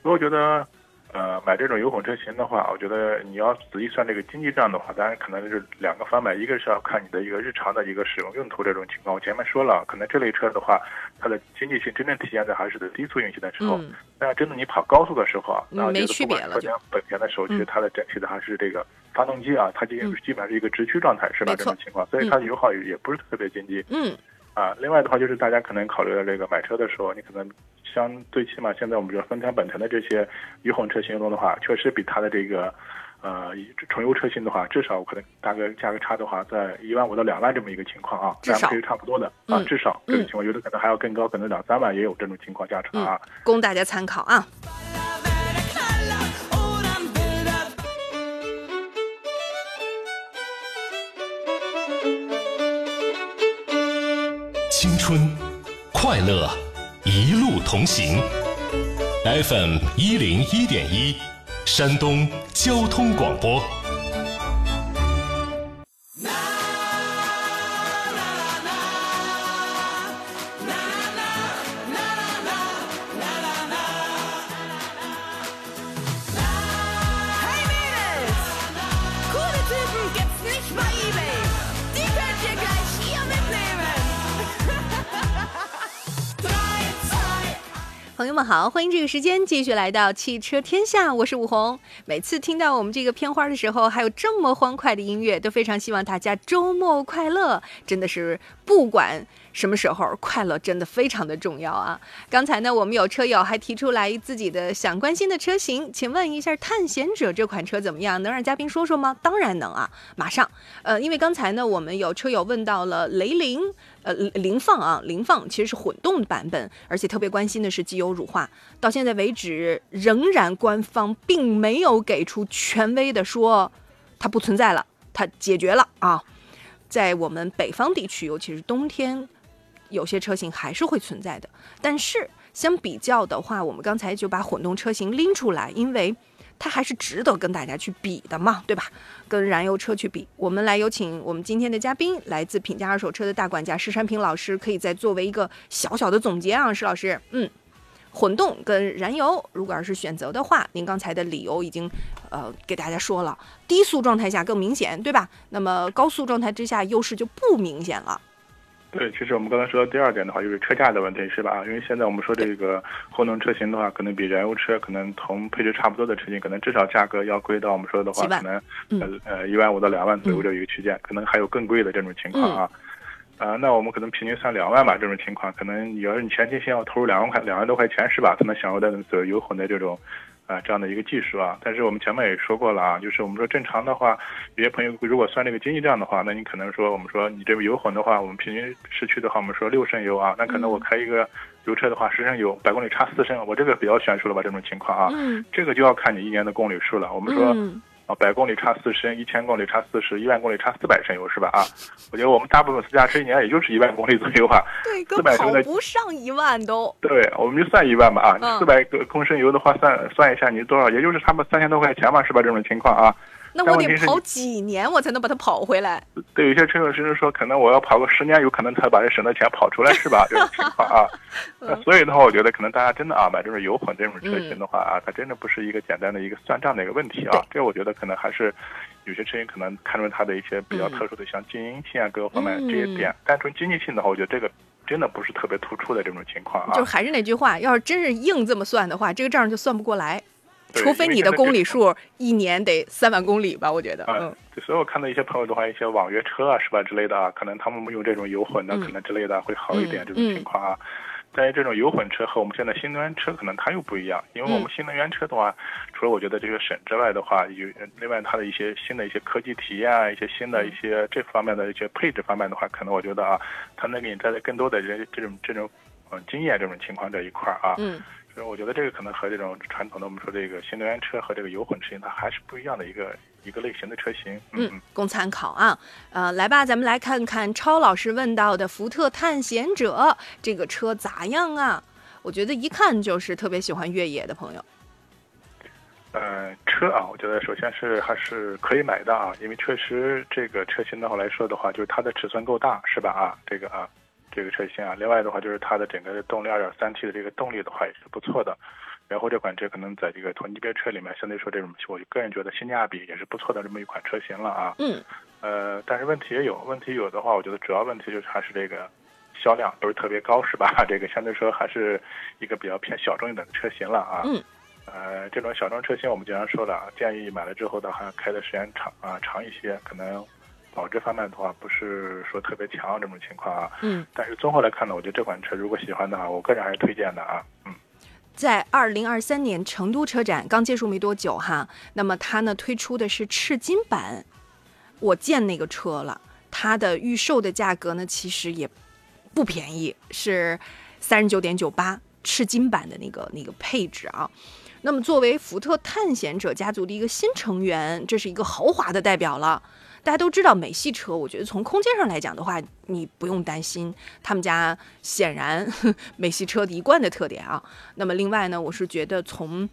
我觉得。呃，买这种油混车型的话，我觉得你要仔细算这个经济账的话，当然可能是两个方面，一个是要看你的一个日常的一个使用用途这种情况。我前面说了，可能这类车的话，它的经济性真正体现在还是在低速运行的时候。但是真的你跑高速的时候啊，那没区别了。丰田、本田的手机，它的整体的还是这个发动机啊，它基基本上是一个直驱状态，是吧？这种情况，所以它的油耗也不是特别经济。嗯。啊，另外的话就是大家可能考虑到这个买车的时候，你可能。相最起码现在我们说丰田、本田的这些油混车型中的话，确实比它的这个呃纯油车型的话，至少可能大概价格差的话，在一万五到两万这么一个情况啊，至少是差不多的啊，至少这种情况，有的可能还要更高，可能两三万也有这种情况价差啊，供大家参考啊。快乐。一路同行，FM 一零一点一，山东交通广播。好，欢迎这个时间继续来到汽车天下，我是武红。每次听到我们这个片花的时候，还有这么欢快的音乐，都非常希望大家周末快乐。真的是不管什么时候，快乐真的非常的重要啊！刚才呢，我们有车友还提出来自己的想关心的车型，请问一下，探险者这款车怎么样？能让嘉宾说说吗？当然能啊，马上。呃，因为刚才呢，我们有车友问到了雷凌。呃，凌放啊，凌放其实是混动版本，而且特别关心的是机油乳化。到现在为止，仍然官方并没有给出权威的说它不存在了，它解决了啊。在我们北方地区，尤其是冬天，有些车型还是会存在的。但是相比较的话，我们刚才就把混动车型拎出来，因为。它还是值得跟大家去比的嘛，对吧？跟燃油车去比，我们来有请我们今天的嘉宾，来自品价二手车的大管家施山平老师，可以再作为一个小小的总结啊，施老师，嗯，混动跟燃油，如果要是选择的话，您刚才的理由已经呃给大家说了，低速状态下更明显，对吧？那么高速状态之下优势就不明显了。对，其实我们刚才说的第二点的话，就是车价的问题，是吧？因为现在我们说这个混动车型的话，可能比燃油车可能同配置差不多的车型，可能至少价格要贵到我们说的话，可能呃呃一万五到两万左右这一个区间，可能还有更贵的这种情况啊。啊，那我们可能平均算两万吧，这种情况，可能你要是你前期先要投入两万块两万多块钱，是吧？才能享受到所油混的这种。啊，这样的一个技术啊，但是我们前面也说过了啊，就是我们说正常的话，有些朋友如果算这个经济账的话，那你可能说我们说你这个油混的话，我们平均市区的话，我们说六升油啊，那可能我开一个油车的话，十升油，百公里差四升，我这个比较悬殊了吧？这种情况啊，这个就要看你一年的公里数了。我们说。啊，百公里差四升，一千公里差四十，一万公里差四百升油是吧？啊，我觉得我们大部分私家车一年也就是一万公里左右啊，对，四百升的不上一万都。对，我们就算一万吧啊，四百公升油的话，算算一下你多少，也就是差不多三千多块钱嘛，是吧？这种情况啊。那我得跑几年，我才能把它跑回来？对，有些车友甚至说，可能我要跑个十年，有可能才把这省的钱跑出来，是吧？这种情况啊。所以的话，我觉得可能大家真的啊，买这种油混这种车型的话啊，它真的不是一个简单的一个算账的一个问题啊。这我觉得可能还是有些车型可能看中它的一些比较特殊的，像静音性啊各个方面这些点。单纯经济性的话，我觉得这个真的不是特别突出的这种情况啊。就还是那句话，要是真是硬这么算的话，这个账就算不过来。除非你的公里数一年得三万公里吧，我觉得。嗯，所以我看到一些朋友的话，一些网约车啊，是吧之类的啊，可能他们用这种油混的，可能之类的会好一点这种情况啊。但是这种油混车和我们现在新能源车可能它又不一样，因为我们新能源车的话，除了我觉得这个省之外的话，有另外它的一些新的一些科技体验啊，一些新的一些这方面的一些配置方面的话，可能我觉得啊，它能给你带来更多的这这种这种嗯经验这种情况这一块儿啊。嗯。所以我觉得这个可能和这种传统的我们说这个新能源车和这个油混车型它还是不一样的一个一个类型的车型。嗯，供参考啊。呃，来吧，咱们来看看超老师问到的福特探险者这个车咋样啊？我觉得一看就是特别喜欢越野的朋友。呃，车啊，我觉得首先是还是可以买的啊，因为确实这个车型的话来说的话，就是它的尺寸够大，是吧？啊，这个啊，这个车型啊，另外的话就是它的整个的动力二点三 T 的这个动力的话也是不错的。然后这款车可能在这个同级别车里面，相对说这种，我个人觉得性价比也是不错的这么一款车型了啊。嗯。呃，但是问题也有，问题有的话，我觉得主要问题就是还是这个。销量不是特别高，是吧？这个相对说还是一个比较偏小众一点的车型了啊。嗯。呃，这种小众车型我们经常说的，建议买了之后的话，开的时间长啊长一些，可能保值方面的话不是说特别强这种情况啊。嗯。但是综合来看呢，我觉得这款车如果喜欢的话，我个人还是推荐的啊。嗯。在二零二三年成都车展刚结束没多久哈，那么它呢推出的是赤金版，我见那个车了，它的预售的价格呢其实也。不便宜，是三十九点九八赤金版的那个那个配置啊。那么作为福特探险者家族的一个新成员，这是一个豪华的代表了。大家都知道美系车，我觉得从空间上来讲的话，你不用担心。他们家显然 美系车的一贯的特点啊。那么另外呢，我是觉得从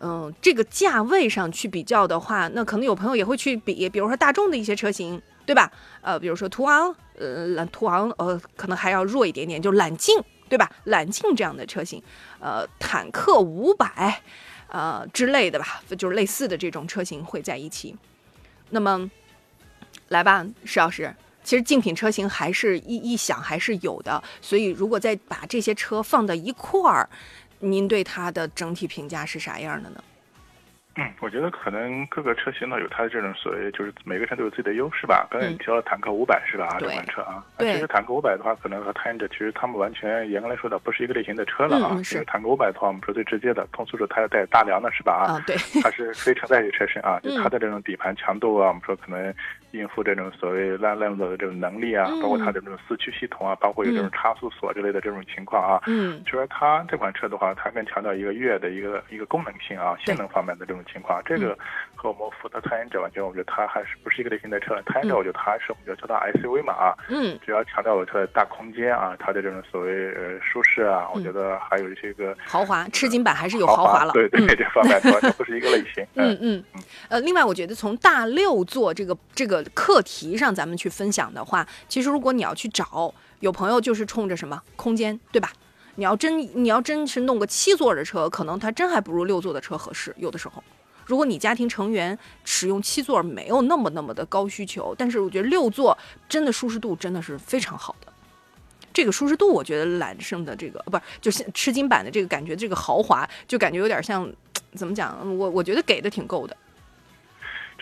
嗯这个价位上去比较的话，那可能有朋友也会去比，比如说大众的一些车型。对吧？呃，比如说途昂，呃，揽途昂，呃，可能还要弱一点点，就揽境，对吧？揽境这样的车型，呃，坦克五百，呃之类的吧，就是类似的这种车型会在一起。那么，来吧，石老师，其实竞品车型还是一一想还是有的，所以如果再把这些车放到一块儿，您对它的整体评价是啥样的呢？嗯，我觉得可能各个车型呢有它的这种所谓，就是每个车都有自己的优势吧。刚才你提到坦克五百是吧？这款车啊，其实坦克五百的话，可能和探险者其实他们完全严格来说的不是一个类型的车了啊。因为坦克五百的话，我们说最直接的，通俗说它要带大梁的是吧？啊，对，它是非承载式车身啊，就它的这种底盘强度啊，我们说可能。应付这种所谓烂烂走的这种能力啊，包括它的这种四驱系统啊，包括有这种差速锁之类的这种情况啊。嗯，就说它这款车的话，它更强调一个越野的一个一个功能性啊，性能方面的这种情况。这个和我们福特探险者完全，我觉得它还是不是一个类型的车。探险者我觉得它还是我们叫它 SUV 嘛啊。嗯，主要强调了它的大空间啊，它的这种所谓呃舒适啊，我觉得还有一些个豪华，赤金版还是有豪华了。对对，这方面 完全不是一个类型。嗯嗯嗯。呃，另外我觉得从大六座这个这个课题上。咱们去分享的话，其实如果你要去找有朋友，就是冲着什么空间，对吧？你要真你要真是弄个七座的车，可能它真还不如六座的车合适。有的时候，如果你家庭成员使用七座没有那么那么的高需求，但是我觉得六座真的舒适度真的是非常好的。这个舒适度，我觉得揽胜的这个不是就是吃金版的这个感觉，这个豪华就感觉有点像怎么讲？我我觉得给的挺够的。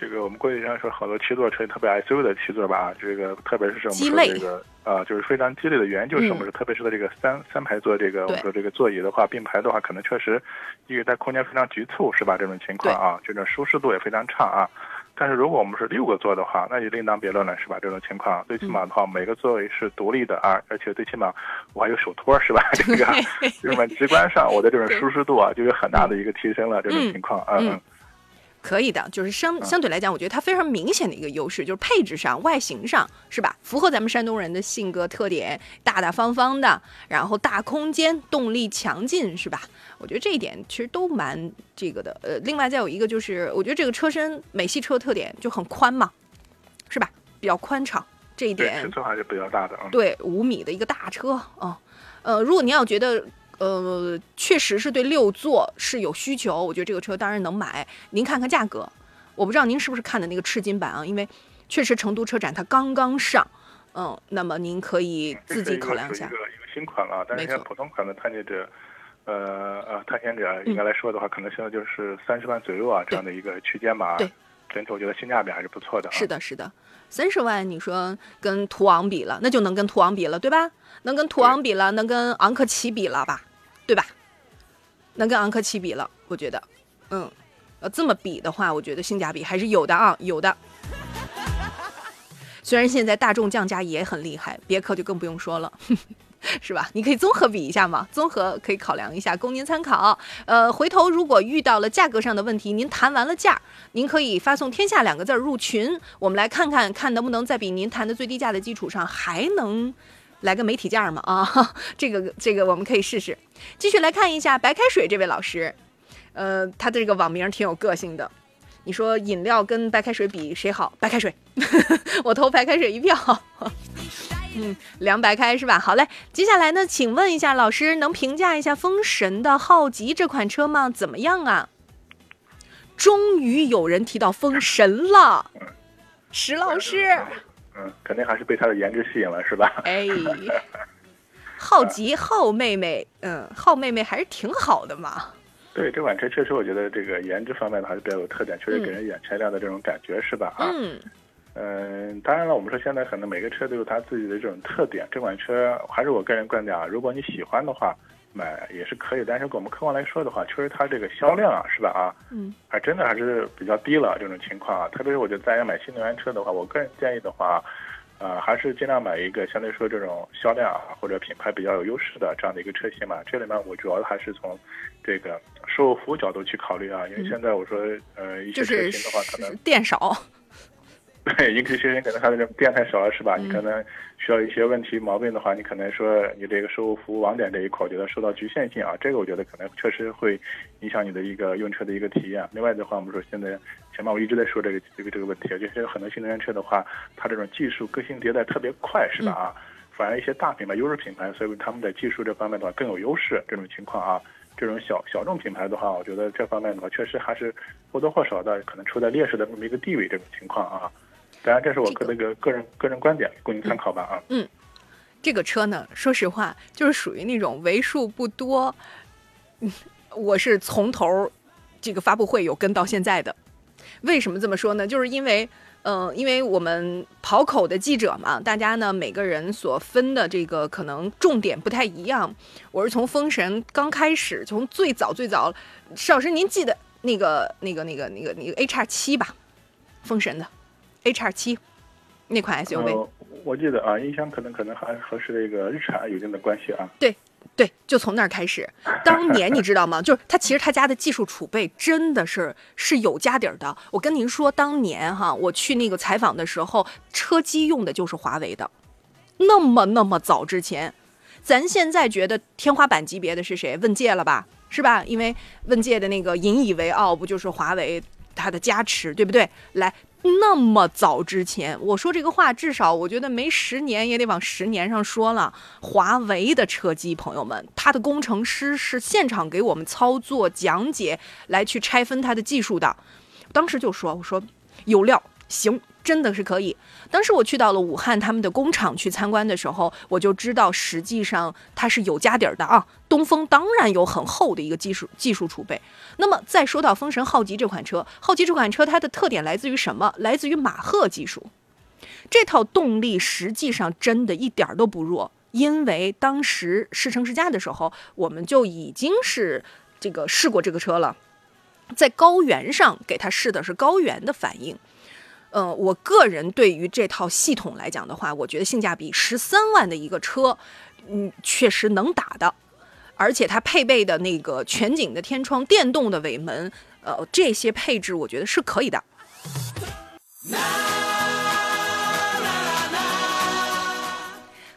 这个我们过去上说好多七座车，特别 SUV 的七座吧，这个特别是我们说这个啊，就是非常激烈的原因就是我们说，特别是在这个三三排座这个我们说这个座椅的话，并排的话，可能确实因为它空间非常局促，是吧？这种情况啊，这种舒适度也非常差啊。但是如果我们是六个座的话，那就另当别论了，是吧？这种情况最起码的话，每个座位是独立的啊，而且最起码我还有手托，是吧？这个这么直观上，我的这种舒适度啊，就有很大的一个提升了。这种情况，嗯。可以的，就是相相对来讲，我觉得它非常明显的一个优势，就是配置上、外形上，是吧？符合咱们山东人的性格特点，大大方方的，然后大空间，动力强劲，是吧？我觉得这一点其实都蛮这个的。呃，另外再有一个就是，我觉得这个车身美系车特点就很宽嘛，是吧？比较宽敞，这一点尺寸还是比较大的啊。对，五米的一个大车啊，呃，如果您要觉得。呃，确实是对六座是有需求，我觉得这个车当然能买。您看看价格，我不知道您是不是看的那个赤金版啊？因为确实成都车展它刚刚上，嗯，那么您可以自己考量一下。一个一个新款了，但是像普通款的探险者，呃呃，探险者应该来说的话，可能现在就是三十万左右啊这样的一个区间吧。对。整体我觉得性价比还是不错的。是的，是的，三十万你说跟途昂比了，那就能跟途昂比了，对吧？能跟途昂比了，能跟昂科旗比了吧？对吧？能跟昂科旗比了，我觉得，嗯，要这么比的话，我觉得性价比还是有的啊，有的。虽然现在大众降价也很厉害，别克就更不用说了。是吧？你可以综合比一下嘛，综合可以考量一下，供您参考。呃，回头如果遇到了价格上的问题，您谈完了价，您可以发送“天下”两个字入群，我们来看看看能不能在比您谈的最低价的基础上，还能来个媒体价嘛？啊，这个这个我们可以试试。继续来看一下白开水这位老师，呃，他的这个网名挺有个性的。你说饮料跟白开水比谁好？白开水，我投白开水一票。嗯，凉白开是吧？好嘞，接下来呢，请问一下老师，能评价一下风神的浩吉这款车吗？怎么样啊？终于有人提到风神了，石老师。嗯，肯定还是被它的颜值吸引了，是吧？哎，浩吉浩妹妹，嗯，浩妹妹还是挺好的嘛。对这款车，确实我觉得这个颜值方面的还是比较有特点，确实给人眼前亮的这种感觉，是吧？嗯。嗯，当然了，我们说现在可能每个车都有它自己的这种特点。这款车还是我个人观点啊，如果你喜欢的话，买也是可以。但是我们客观来说的话，确实它这个销量啊，是吧啊？嗯，还真的还是比较低了这种情况啊。特别是我觉得大家买新能源车的话，我个人建议的话，呃，还是尽量买一个相对说这种销量啊或者品牌比较有优势的这样的一个车型嘛。这里面我主要还是从这个售后服务角度去考虑啊，因为现在我说呃一些车型的话，可能店少。对，一个学生可能他的这店太少了，是吧？你可能需要一些问题毛病的话，你可能说你这个售后服务网点这一块，我觉得受到局限性啊。这个我觉得可能确实会影响你的一个用车的一个体验。另外的话，我们说现在前面我一直在说这个这个这个问题，就是很多新能源车的话，它这种技术更新迭代特别快，是吧？啊，反而一些大品牌、优势品牌，所以他们在技术这方面的话更有优势。这种情况啊，这种小小众品牌的话，我觉得这方面的话，确实还是或多或少的可能处在劣势的这么一个地位。这种情况啊。当然，这是我个那个个人个人观点，供您参考吧啊。嗯，这个车呢，说实话，就是属于那种为数不多，嗯，我是从头这个发布会有跟到现在的。为什么这么说呢？就是因为，嗯，因为我们跑口的记者嘛，大家呢每个人所分的这个可能重点不太一样。我是从封神刚开始，从最早最早，邵老师您记得那个那个那个那个那个 A 叉七吧？封神的。H 二七那款 SUV，我记得啊，音箱可能可能还和是那个日产有一定的关系啊。对对，就从那儿开始。当年你知道吗？就是他其实他家的技术储备真的是是有家底儿的。我跟您说，当年哈我去那个采访的时候，车机用的就是华为的。那么那么早之前，咱现在觉得天花板级别的是谁？问界了吧？是吧？因为问界的那个引以为傲不就是华为它的加持，对不对？来。那么早之前，我说这个话，至少我觉得没十年也得往十年上说了。华为的车机，朋友们，它的工程师是现场给我们操作讲解，来去拆分它的技术的。当时就说，我说有料，行。真的是可以。当时我去到了武汉他们的工厂去参观的时候，我就知道实际上它是有家底儿的啊。东风当然有很厚的一个技术技术储备。那么再说到风神浩吉这款车，浩吉这款车它的特点来自于什么？来自于马赫技术。这套动力实际上真的一点儿都不弱，因为当时试乘试驾的时候，我们就已经是这个试过这个车了，在高原上给它试的是高原的反应。呃，我个人对于这套系统来讲的话，我觉得性价比十三万的一个车，嗯，确实能打的，而且它配备的那个全景的天窗、电动的尾门，呃，这些配置我觉得是可以的。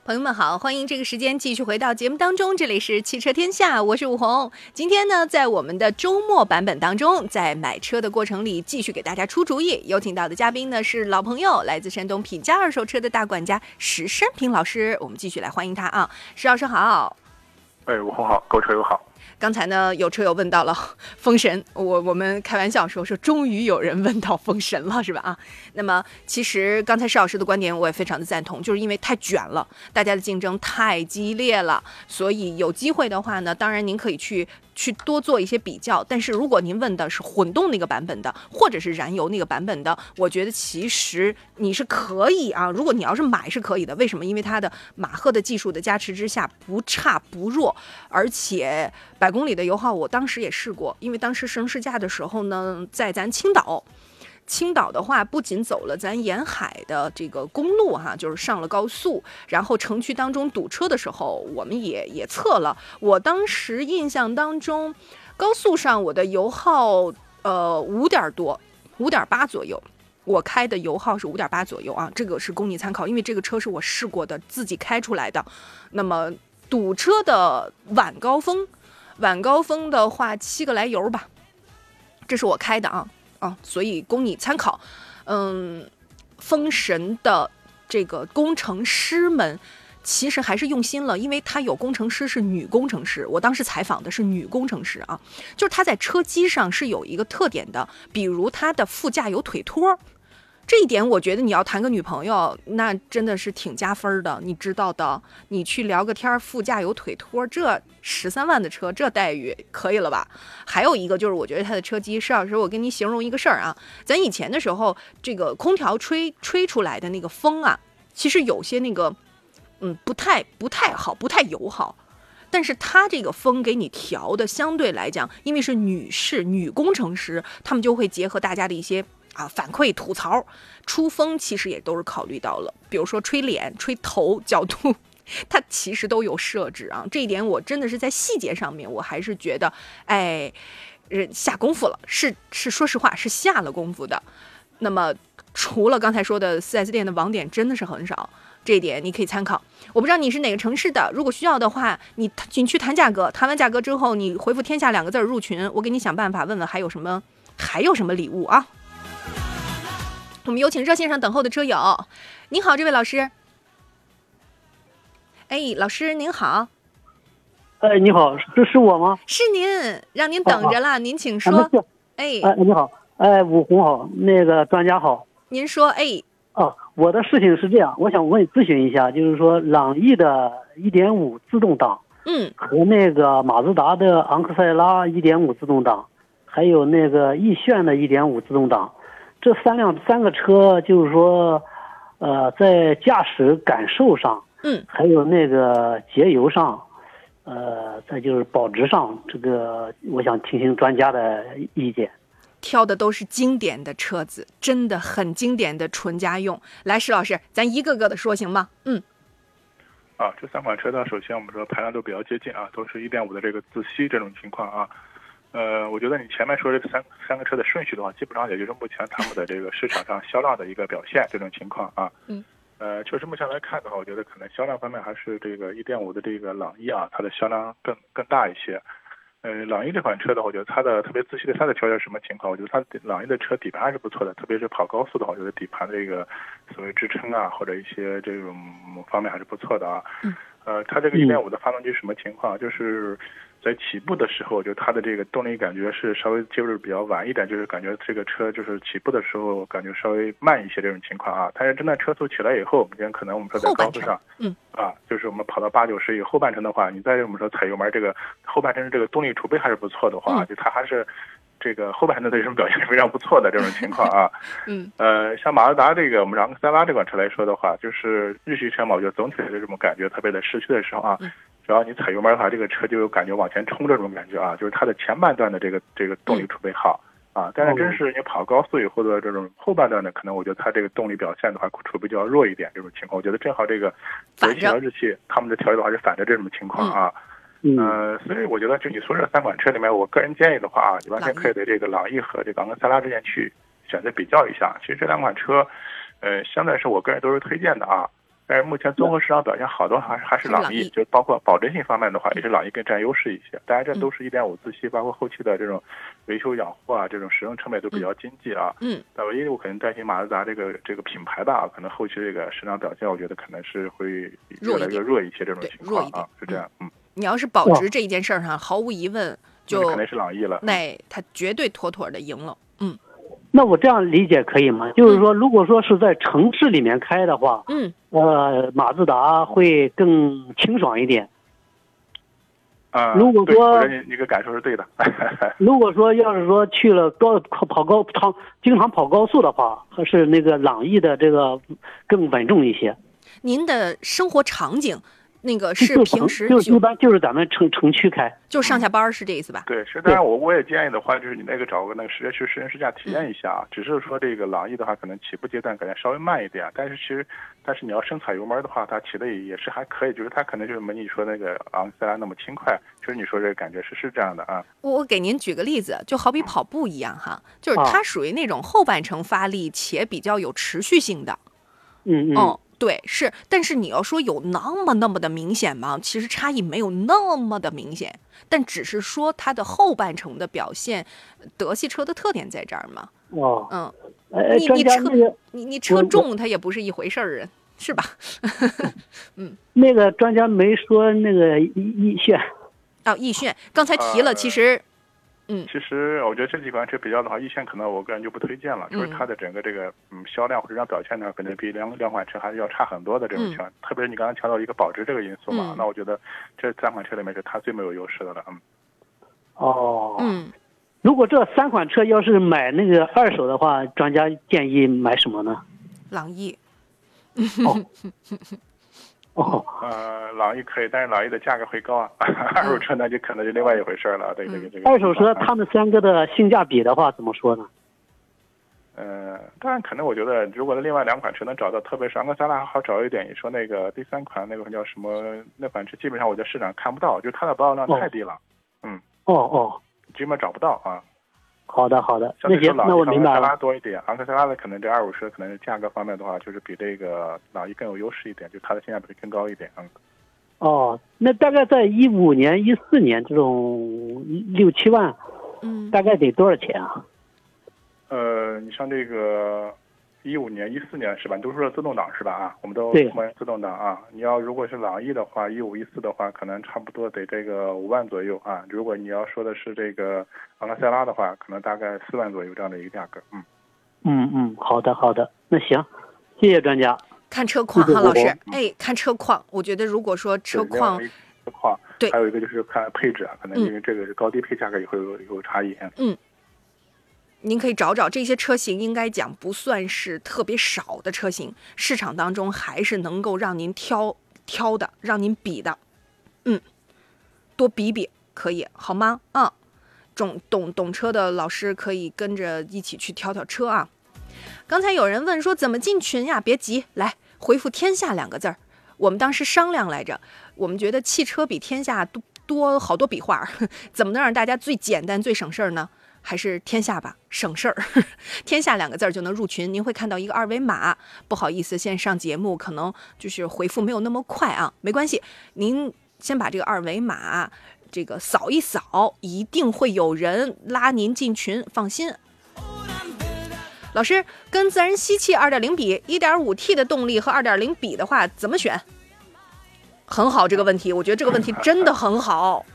朋友们好，欢迎这个时间继续回到节目当中，这里是汽车天下，我是武红。今天呢，在我们的周末版本当中，在买车的过程里，继续给大家出主意。有请到的嘉宾呢是老朋友，来自山东品家二手车的大管家石山平老师，我们继续来欢迎他啊，石老师好。哎，武红好，购车友好。刚才呢，有车友问到了 封神，我我们开玩笑说说，终于有人问到封神了，是吧？啊，那么其实刚才石老师的观点我也非常的赞同，就是因为太卷了，大家的竞争太激烈了，所以有机会的话呢，当然您可以去去多做一些比较。但是如果您问的是混动那个版本的，或者是燃油那个版本的，我觉得其实你是可以啊。如果你要是买是可以的，为什么？因为它的马赫的技术的加持之下不差不弱，而且百公里的油耗我当时也试过，因为当时试试驾的时候呢，在咱青岛。青岛的话，不仅走了咱沿海的这个公路哈，就是上了高速，然后城区当中堵车的时候，我们也也测了。我当时印象当中，高速上我的油耗呃五点多，五点八左右。我开的油耗是五点八左右啊，这个是供你参考，因为这个车是我试过的，自己开出来的。那么堵车的晚高峰，晚高峰的话七个来油吧，这是我开的啊。啊，所以供你参考。嗯，封神的这个工程师们其实还是用心了，因为他有工程师是女工程师。我当时采访的是女工程师啊，就是她在车机上是有一个特点的，比如她的副驾有腿托。这一点，我觉得你要谈个女朋友，那真的是挺加分的，你知道的。你去聊个天，副驾有腿托，这十三万的车，这待遇可以了吧？还有一个就是，我觉得它的车机，施老师，我跟您形容一个事儿啊，咱以前的时候，这个空调吹吹出来的那个风啊，其实有些那个，嗯，不太不太好，不太友好。但是它这个风给你调的相对来讲，因为是女士女工程师，他们就会结合大家的一些。啊，反馈吐槽，出风其实也都是考虑到了，比如说吹脸、吹头角度，它其实都有设置啊。这一点我真的是在细节上面，我还是觉得，哎，人下功夫了，是是，说实话是下了功夫的。那么除了刚才说的 4S 店的网点真的是很少，这一点你可以参考。我不知道你是哪个城市的，如果需要的话，你你去谈价格，谈完价格之后，你回复“天下”两个字入群，我给你想办法问问还有什么，还有什么礼物啊？我们有请热线上等候的车友。您好，这位老师。哎，老师您好。哎，你好，这是我吗？是您，让您等着了，您请说。哎，哎，你好，哎，武红好，那个专家好。您说，哎。哦，我的事情是这样，我想问咨询一下，就是说朗逸的1.5自动挡，嗯，和那个马自达的昂克赛拉1.5自动挡，还有那个奕炫的1.5自动挡。这三辆三个车，就是说，呃，在驾驶感受上，嗯，还有那个节油上，呃，再就是保值上，这个我想听听专家的意见。挑的都是经典的车子，真的很经典的纯家用。来，石老师，咱一个个的说行吗？嗯。啊，这三款车呢，首先我们说排量都比较接近啊，都是一点五的这个自吸这种情况啊。呃，我觉得你前面说这三三个车的顺序的话，基本上也就是目前他们的这个市场上销量的一个表现这种情况啊。嗯。呃，确实目前来看的话，我觉得可能销量方面还是这个一点五的这个朗逸啊，它的销量更更大一些。呃，朗逸这款车的话，我觉得它的特别自吸的它的条件什么情况？我觉得它朗逸的车底盘还是不错的，特别是跑高速的话，我觉得底盘这个所谓支撑啊，或者一些这种方面还是不错的啊。嗯。呃，它这个一点五的发动机什么情况？就是。在起步的时候，就它的这个动力感觉是稍微接入比较晚一点，就是感觉这个车就是起步的时候感觉稍微慢一些这种情况啊。但是真的车速起来以后，我们可能我们说在高速上，嗯，啊，就是我们跑到八九十以后半程的话，你再我们说踩油门，这个后半程这个动力储备还是不错的话，就它还是这个后半程的这种表现是非常不错的这种情况啊。嗯，呃，像马自达这个我们昂克赛拉这款车来说的话，就是日系车嘛，我觉得总体的这种感觉，特别在市区的时候啊。只要你踩油门的话，这个车就有感觉往前冲这种感觉啊，就是它的前半段的这个这个动力储备好啊，但是真是你跑高速以后的这种后半段呢，可能我觉得它这个动力表现的话储备就要弱一点这种情况。我觉得正好这个德系和日系他们的调教的话是反着这种情况啊，呃，所以我觉得就你说这三款车里面，我个人建议的话啊，你完全可以在这个朗逸和这个昂克赛拉之间去选择比较一下。其实这两款车，呃，相对来说我个人都是推荐的啊。但是目前综合市场表现好的还还是朗逸，就包括保值性方面的话，也是朗逸更占优势一些。当然，这都是一点五自吸，包括后期的这种维修养护啊，这种使用成本都比较经济啊。嗯。但唯一我可能担心马自达这个这个品牌吧，可能后期这个市场表现，我觉得可能是会越来越弱一些这种情况啊，是这样。嗯。你要是保值这一件事儿上，毫无疑问就肯定是朗逸了。那它绝对妥妥的赢了。嗯。那我这样理解可以吗？就是说，如果说是在城市里面开的话，嗯，呃，马自达会更清爽一点。啊，如果说你你个感受是对的。如果说要是说去了高跑高常经常跑高速的话，还是那个朗逸的这个更稳重一些。您的生活场景。那个是平时就一般就是咱们城城区开，就上下班是这意思吧？对，是当然我我也建议的话，就是你那个找个那个实际去试乘试驾体验一下啊。只是说这个朗逸的话，可能起步阶段感觉稍微慢一点，但是其实但是你要深踩油门的话，它骑的也是还可以，就是它可能就是没你说那个昂克赛拉那么轻快。就是你说这个感觉是是这样的啊。我我给您举个例子，就好比跑步一样哈，就是它属于那种后半程发力且比较有持续性的。嗯嗯。对，是，但是你要说有那么那么的明显吗？其实差异没有那么的明显，但只是说它的后半程的表现，德系车的特点在这儿嘛。哦，嗯，你你车你你车重它也不是一回事儿啊，是吧？嗯，那个专家没说那个逸逸炫，哦，逸炫刚才提了，其实。嗯，其实我觉得这几款车比较的话，一线可能我个人就不推荐了，就是它的整个这个嗯销量或者让表现呢，可能比两两款车还是要差很多的这种情况。特别是你刚刚强调一个保值这个因素嘛，那我觉得这三款车里面是它最没有优势的了。嗯。哦。嗯。如果这三款车要是买那个二手的话，专家建议买什么呢？朗逸。哦。哦，呃，朗逸可以，但是朗逸的价格会高啊。二手车那就可能就另外一回事了。对这个这个。二手车他们三个的性价比的话，怎么说呢？呃，当然可能我觉得，如果那另外两款车能找到，特别是昂克赛拉还好找一点。你说那个第三款那个叫什么？那款车基本上我在市场看不到，就它的保有量太低了。嗯。哦哦。基本找不到啊。好的，好的。那行，那我明白了。昂克赛拉多一点，昂克赛拉的可能这二手车可能价格方面的话，就是比这个朗逸更有优势一点，就它的性价比更高一点。嗯。哦，那大概在一五年、一四年这种六七万，嗯，大概得多少钱啊？呃，你像这个。一五年、一四年是吧？都说了自动挡是吧？啊，我们都买自动挡啊。你要如果是朗逸的话，一五一四的话，可能差不多得这个五万左右啊。如果你要说的是这个昂克赛拉的话，可能大概四万左右这样的一个价格。嗯，嗯嗯，好的好的，那行，谢谢专家。看车况哈，老师，哎，看车况，我觉得如果说车况，车况，对，还有一个就是看配置啊，可能因为这个是高低配价格也会有有差异。嗯。您可以找找这些车型，应该讲不算是特别少的车型，市场当中还是能够让您挑挑的，让您比的，嗯，多比比可以好吗？啊，懂懂懂车的老师可以跟着一起去挑挑车啊。刚才有人问说怎么进群呀？别急，来回复“天下”两个字儿。我们当时商量来着，我们觉得汽车比天下多多好多笔画，怎么能让大家最简单、最省事儿呢？还是天下吧，省事儿。天下两个字儿就能入群，您会看到一个二维码。不好意思，现在上节目可能就是回复没有那么快啊，没关系，您先把这个二维码这个扫一扫，一定会有人拉您进群，放心。老师，跟自然吸气二点零比，一点五 T 的动力和二点零比的话，怎么选？很好，这个问题，我觉得这个问题真的很好。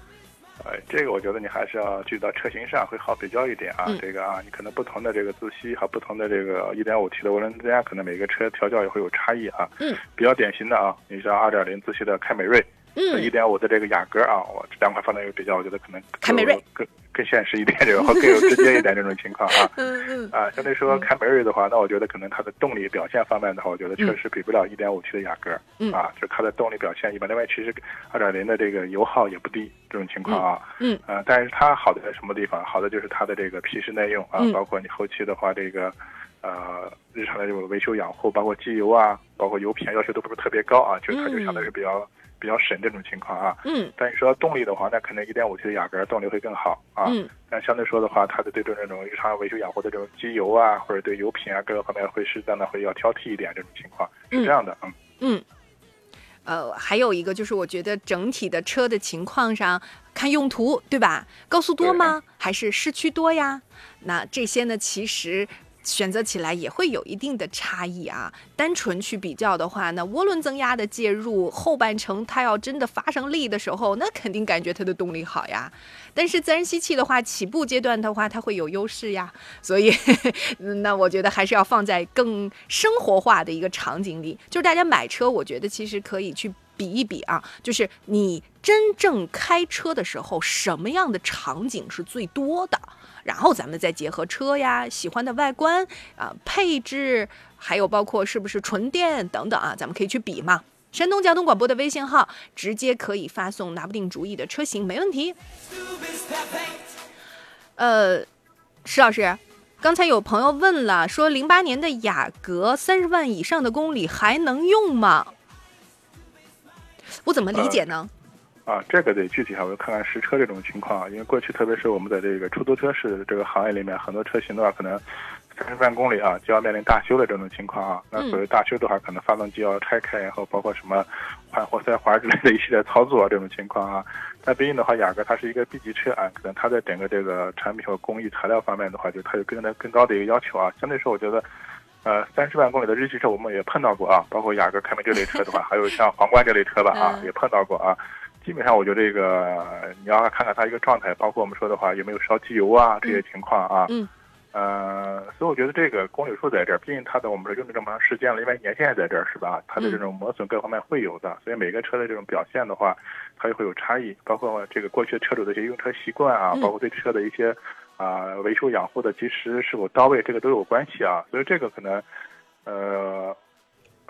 哎，这个我觉得你还是要聚到车型上会好比较一点啊。这个啊，你可能不同的这个自吸和不同的这个 1.5T 的涡轮增压，可能每个车调教也会有差异啊。嗯，比较典型的啊，你像2.0自吸的凯美瑞，嗯，1.5的这个雅阁啊，我这两款放在一个比较，我觉得可能凯美瑞更。更现实一点，然后更有直接一点这种情况啊。嗯嗯。啊，相对说凯美瑞的话，那我觉得可能它的动力表现方面的话，我觉得确实比不了一点五 T 的雅阁。嗯。啊，就它的动力表现一般。另外，其实二点零的这个油耗也不低，这种情况啊。嗯。啊，但是它好的在什么地方？好的就是它的这个皮实耐用啊，包括你后期的话，这个呃日常的这种维修养护，包括机油啊，包括油品要求都不是特别高啊，就它就相对是比较。比较省这种情况啊，嗯，但你说动力的话，那可能一点五 T 的雅阁动力会更好啊，嗯，但相对说的话，它的对这种日常维修养护的这种机油啊，或者对油品啊各个方面会适当的会要挑剔一点这种情况，是这样的，嗯嗯，呃，还有一个就是我觉得整体的车的情况上看用途对吧？高速多吗？还是市区多呀？那这些呢，其实。选择起来也会有一定的差异啊。单纯去比较的话，那涡轮增压的介入后半程，它要真的发生力的时候，那肯定感觉它的动力好呀。但是自然吸气的话，起步阶段的话，它会有优势呀。所以，那我觉得还是要放在更生活化的一个场景里，就是大家买车，我觉得其实可以去。比一比啊，就是你真正开车的时候，什么样的场景是最多的？然后咱们再结合车呀、喜欢的外观啊、配置，还有包括是不是纯电等等啊，咱们可以去比嘛。山东交通广播的微信号直接可以发送拿不定主意的车型，没问题。呃，石老师，刚才有朋友问了，说零八年的雅阁三十万以上的公里还能用吗？我怎么理解呢？啊，这个得具体还要看看实车这种情况，因为过去特别是我们在这个出租车是这个行业里面，很多车型的话可能。三十万公里啊，就要面临大修的这种情况啊。那所谓大修的话，可能发动机要拆开，然后包括什么换活塞环之类的一系列操作这种情况啊。那毕竟的话，雅阁它是一个 B 级车啊，可能它在整个这个产品和工艺材料方面的话，就它有更的更高的一个要求啊。相对说，我觉得，呃，三十万公里的日系车我们也碰到过啊，包括雅阁、凯美这类车的话，还有像皇冠这类车吧啊，也碰到过啊。基本上我觉得这个你要看看它一个状态，包括我们说的话有没有烧机油啊这些情况啊。嗯。呃，所以我觉得这个公里数在这儿，毕竟它的我们这用的这么长时间了，因为年限也在这儿，是吧？它的这种磨损各方面会有的，所以每个车的这种表现的话，它也会有差异，包括这个过去车主的一些用车习惯啊，包括对车的一些啊维修养护的及时是否到位，这个都有关系啊。所以这个可能，呃。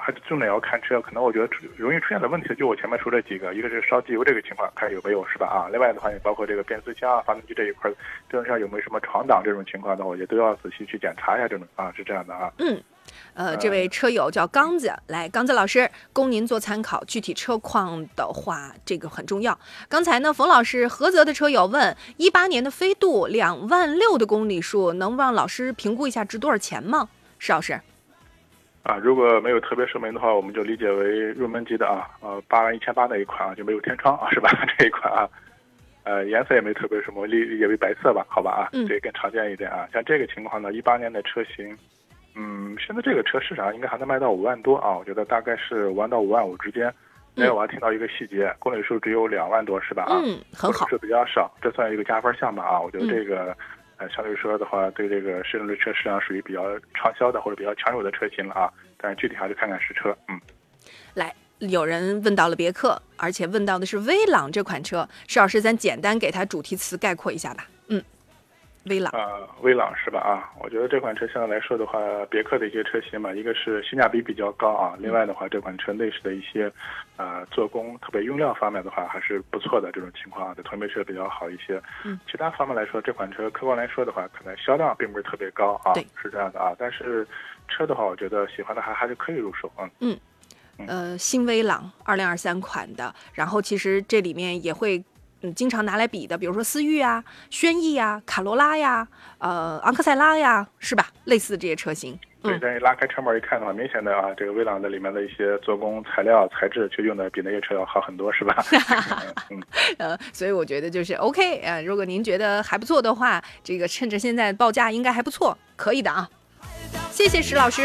还重点要看车，可能我觉得容易出现的问题就我前面说这几个，一个是烧机油这个情况看有没有是吧啊？另外的话也包括这个变速箱啊、发动机这一块，车上有没有什么闯挡这种情况的，我觉得都要仔细去检查一下这种啊，是这样的啊。嗯，呃，这位车友叫刚子，来，刚子老师供您做参考。具体车况的话，这个很重要。刚才呢，冯老师菏泽的车友问，一八年的飞度两万六的公里数，能让老师评估一下值多少钱吗？石老师。啊，如果没有特别说明的话，我们就理解为入门级的啊，呃，八万一千八那一款啊，就没有天窗啊，是吧？这一款啊，呃，颜色也没特别什么，理理解为白色吧，好吧啊，这更常见一点啊。像这个情况呢，一八年的车型，嗯，现在这个车市场应该还能卖到五万多啊，我觉得大概是五万到五万五之间。因为我还听到一个细节，公里数只有两万多，是吧？啊嗯，很好，是比较少，这算一个加分项吧啊，我觉得这个。相对说的话，对这个适用的车实际上属于比较畅销的或者比较抢手的车型了啊。但是具体还是看看实车。嗯，来，有人问到了别克，而且问到的是威朗这款车，石老师咱简单给它主题词概括一下吧。嗯。威朗啊，威朗是吧？啊，我觉得这款车相对来说的话，别克的一些车型嘛，一个是性价比比较高啊，另外的话，这款车内饰的一些啊做工，特别用料方面的话还是不错的这种情况啊，对同配车比较好一些。嗯，其他方面来说，这款车客观来说的话，可能销量并不是特别高啊，是这样的啊。但是车的话，我觉得喜欢的还还是可以入手啊。嗯，呃，新威朗二零二三款的，然后其实这里面也会。嗯，经常拿来比的，比如说思域啊、轩逸啊、卡罗拉呀、呃昂克赛拉呀，是吧？类似这些车型。对，但是拉开车门一看的话，明显的啊，这个威朗的里面的一些做工、材料、材质，却用的比那些车要好很多，是吧？嗯，呃，所以我觉得就是 OK 啊，如果您觉得还不错的话，这个趁着现在报价应该还不错，可以的啊。谢谢石老师。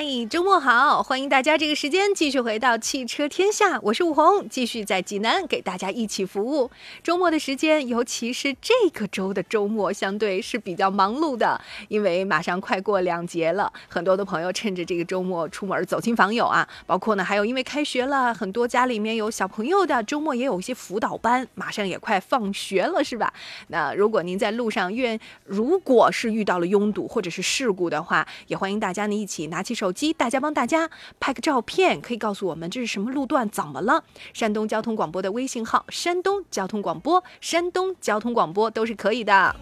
嗨，周末好！欢迎大家这个时间继续回到汽车天下，我是武红，继续在济南给大家一起服务。周末的时间，尤其是这个周的周末，相对是比较忙碌的，因为马上快过两节了，很多的朋友趁着这个周末出门走亲访友啊，包括呢还有因为开学了，很多家里面有小朋友的，周末也有一些辅导班，马上也快放学了，是吧？那如果您在路上愿，如果是遇到了拥堵或者是事故的话，也欢迎大家呢一起拿起。手手机，大家帮大家拍个照片，可以告诉我们这是什么路段，怎么了？山东交通广播的微信号，山东交通广播，山东交通广播都是可以的。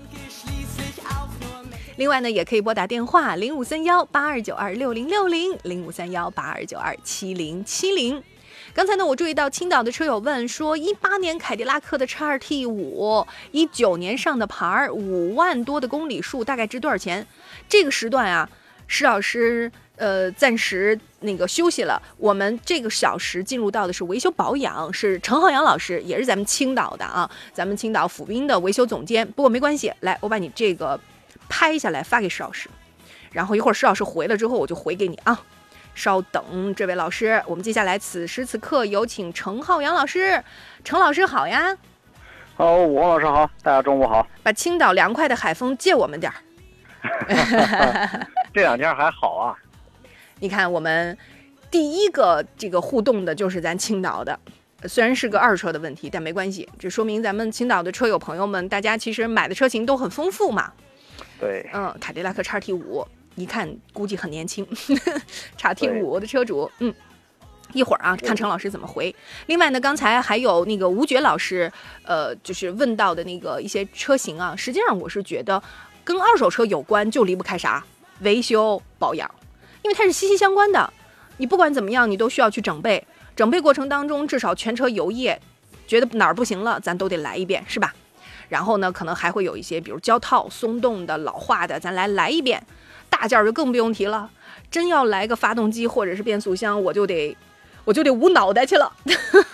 另外呢，也可以拨打电话零五三幺八二九二六零六零零五三幺八二九二七零七零。刚才呢，我注意到青岛的车友问说，一八年凯迪拉克的叉 T 五，一九年上的牌儿，五万多的公里数，大概值多少钱？这个时段啊，施老师。呃，暂时那个休息了。我们这个小时进入到的是维修保养，是陈浩洋老师，也是咱们青岛的啊，咱们青岛府滨的维修总监。不过没关系，来，我把你这个拍下来发给石老师，然后一会儿石老师回了之后，我就回给你啊。稍等，这位老师，我们接下来此时此刻有请程浩洋老师。程老师好呀！好，王老师好，大家中午好。把青岛凉快的海风借我们点儿。这两天还好啊。你看，我们第一个这个互动的就是咱青岛的，虽然是个二车的问题，但没关系，这说明咱们青岛的车友朋友们，大家其实买的车型都很丰富嘛。对，嗯，凯迪拉克叉 T 五。一看估计很年轻，叉 T 五的车主，嗯，一会儿啊，看陈老师怎么回。另外呢，刚才还有那个吴觉老师，呃，就是问到的那个一些车型啊，实际上我是觉得跟二手车有关，就离不开啥维修保养，因为它是息息相关的。你不管怎么样，你都需要去整备，整备过程当中至少全车油液，觉得哪儿不行了，咱都得来一遍，是吧？然后呢，可能还会有一些，比如胶套松动的、老化的，咱来来一遍。大件儿就更不用提了，真要来个发动机或者是变速箱，我就得，我就得捂脑袋去了，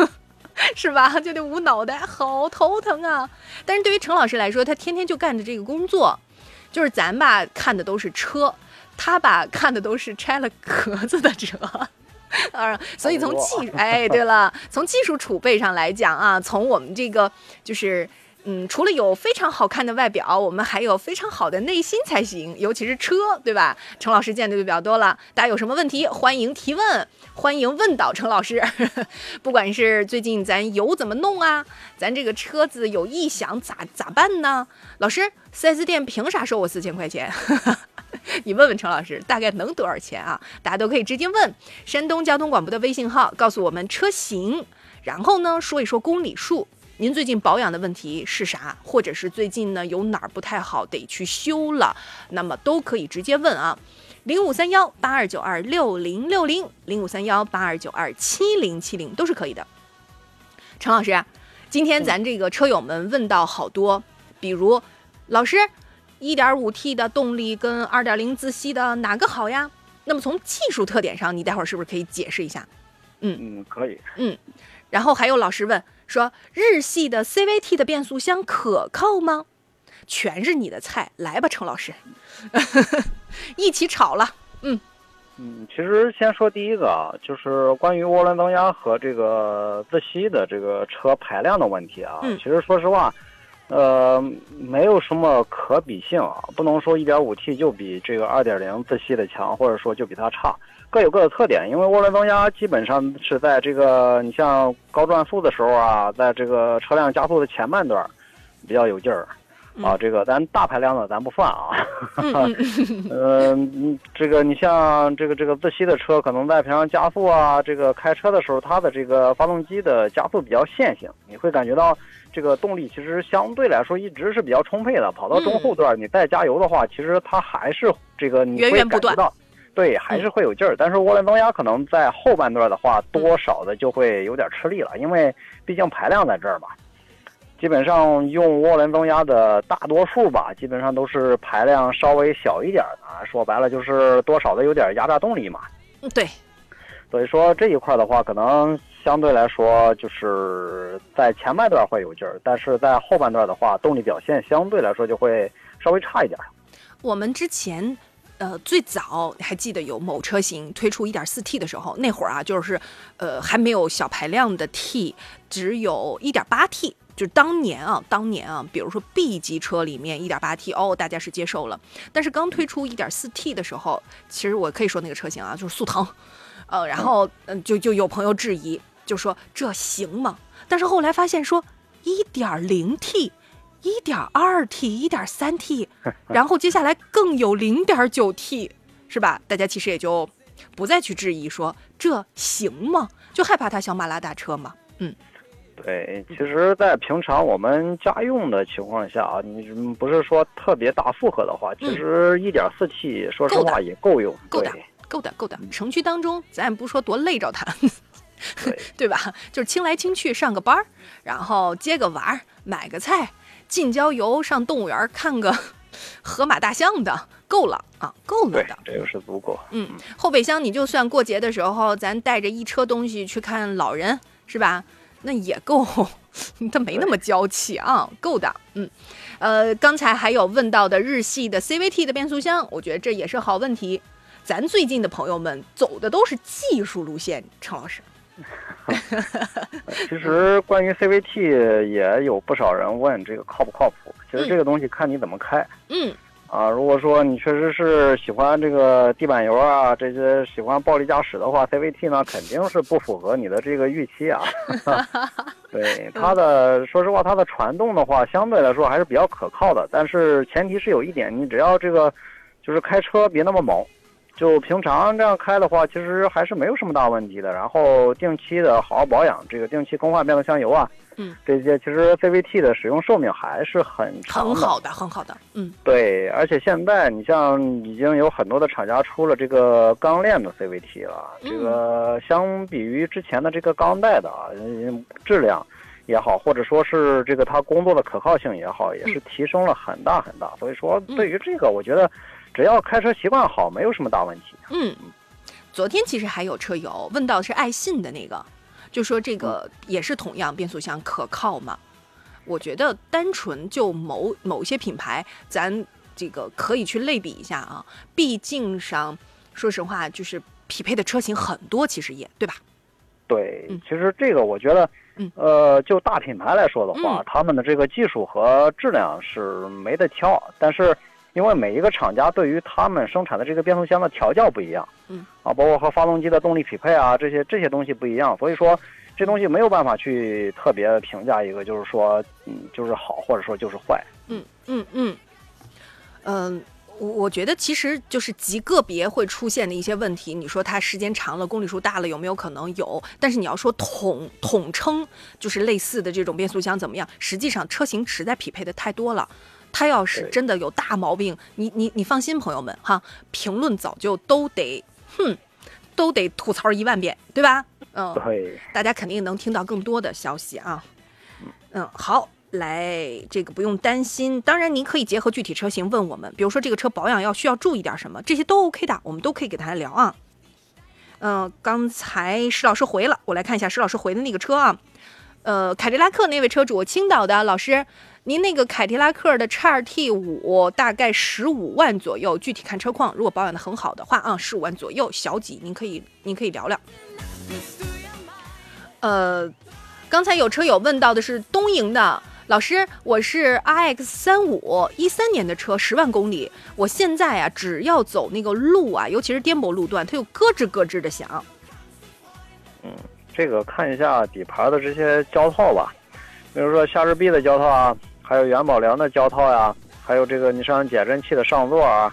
是吧？就得捂脑袋，好头疼啊！但是对于陈老师来说，他天天就干着这个工作，就是咱吧看的都是车，他吧看的都是拆了壳子的车，啊，所以从技，哎，对了，从技术储备上来讲啊，从我们这个就是。嗯，除了有非常好看的外表，我们还有非常好的内心才行，尤其是车，对吧？陈老师见的就比较多了，大家有什么问题欢迎提问，欢迎问到陈老师。不管是最近咱油怎么弄啊，咱这个车子有异响咋咋办呢？老师，4S 店凭啥收我四千块钱？你问问陈老师，大概能多少钱啊？大家都可以直接问山东交通广播的微信号，告诉我们车型，然后呢说一说公里数。您最近保养的问题是啥？或者是最近呢有哪儿不太好得去修了？那么都可以直接问啊，零五三幺八二九二六零六零，零五三幺八二九二七零七零都是可以的。陈老师，今天咱这个车友们问到好多，比如老师，一点五 T 的动力跟二点零自吸的哪个好呀？那么从技术特点上，你待会儿是不是可以解释一下？嗯嗯，可以。嗯，然后还有老师问。说日系的 CVT 的变速箱可靠吗？全是你的菜，来吧，程老师，一起炒了。嗯嗯，其实先说第一个啊，就是关于涡轮增压和这个自吸的这个车排量的问题啊。嗯。其实说实话，呃，没有什么可比性啊，不能说 1.5T 就比这个2.0自吸的强，或者说就比它差。各有各的特点，因为涡轮增压基本上是在这个你像高转速的时候啊，在这个车辆加速的前半段比较有劲儿啊。这个咱大排量的咱不算啊。嗯，这个你像这个这个自吸的车，可能在平常加速啊，这个开车的时候，它的这个发动机的加速比较线性，你会感觉到这个动力其实相对来说一直是比较充沛的。跑到中后段你再加油的话，其实它还是这个你会感觉到。对，还是会有劲儿，但是涡轮增压可能在后半段的话，多少的就会有点吃力了，因为毕竟排量在这儿嘛。基本上用涡轮增压的大多数吧，基本上都是排量稍微小一点的，说白了就是多少的有点压榨动力嘛。嗯，对。所以说这一块的话，可能相对来说就是在前半段会有劲儿，但是在后半段的话，动力表现相对来说就会稍微差一点。我们之前。呃，最早还记得有某车型推出 1.4T 的时候，那会儿啊，就是，呃，还没有小排量的 T，只有一点八 T，就是当年啊，当年啊，比如说 B 级车里面一点八 T，哦，大家是接受了。但是刚推出 1.4T 的时候，其实我可以说那个车型啊，就是速腾，呃，然后嗯，就就有朋友质疑，就说这行吗？但是后来发现说一点零 T。一点二 T，一点三 T，然后接下来更有零点九 T，是吧？大家其实也就不再去质疑说这行吗？就害怕它小马拉大车嘛。嗯，对，其实，在平常我们家用的情况下啊，你不是说特别大负荷的话，其实一点四 T 说实话也够用，够的，够的，够的。城区当中，咱也不说多累着它，对吧？就是清来清去上个班儿，然后接个娃儿，买个菜。近郊游上动物园看个 河马大象的够了啊，够了的，这个是足够。嗯，后备箱你就算过节的时候咱带着一车东西去看老人是吧？那也够，他没那么娇气啊，够的。嗯，呃，刚才还有问到的日系的 CVT 的变速箱，我觉得这也是好问题。咱最近的朋友们走的都是技术路线，陈老师。其实关于 CVT 也有不少人问这个靠不靠谱。其实这个东西看你怎么开。嗯。啊，如果说你确实是喜欢这个地板油啊，这些喜欢暴力驾驶的话，CVT 呢肯定是不符合你的这个预期啊。对它的，说实话，它的传动的话，相对来说还是比较可靠的。但是前提是有一点，你只要这个，就是开车别那么猛。就平常这样开的话，其实还是没有什么大问题的。然后定期的好好保养，这个定期更换变速箱油啊，嗯，这些其实 CVT 的使用寿命还是很长的，很好的，很好的，嗯，对。而且现在你像已经有很多的厂家出了这个钢链的 CVT 了，这个相比于之前的这个钢带的啊，质量也好，或者说是这个它工作的可靠性也好，也是提升了很大很大。所以说，对于这个，我觉得。只要开车习惯好，没有什么大问题。嗯，昨天其实还有车友问到是爱信的那个，就说这个也是同样变速箱可靠吗？我觉得单纯就某某些品牌，咱这个可以去类比一下啊。毕竟上，说实话，就是匹配的车型很多，其实也对吧？对，其实这个我觉得，呃，就大品牌来说的话，他们的这个技术和质量是没得挑，但是。因为每一个厂家对于他们生产的这个变速箱的调教不一样，嗯，啊，包括和发动机的动力匹配啊，这些这些东西不一样，所以说这东西没有办法去特别评价一个，就是说，嗯，就是好或者说就是坏。嗯嗯嗯，嗯，我我觉得其实就是极个别会出现的一些问题，你说它时间长了，公里数大了，有没有可能有？但是你要说统统称就是类似的这种变速箱怎么样？实际上车型实在匹配的太多了。他要是真的有大毛病，你你你放心，朋友们哈，评论早就都得，哼，都得吐槽一万遍，对吧？嗯，对，大家肯定能听到更多的消息啊。嗯，好，来，这个不用担心。当然，您可以结合具体车型问我们，比如说这个车保养要需要注意点什么，这些都 OK 的，我们都可以给大家聊啊。嗯，刚才石老师回了，我来看一下石老师回的那个车啊。呃，凯迪拉克那位车主，青岛的老师。您那个凯迪拉克的叉 T 五大概十五万左右，具体看车况。如果保养的很好的话啊，十五万左右，小几，您可以您可以聊聊。呃，刚才有车友问到的是东营的老师，我是 RX 三五一三年的车，十万公里，我现在啊只要走那个路啊，尤其是颠簸路段，它就咯吱咯吱的响。嗯，这个看一下底盘的这些胶套吧，比如说夏日臂的胶套啊。还有元宝梁的胶套呀，还有这个你上减震器的上座啊，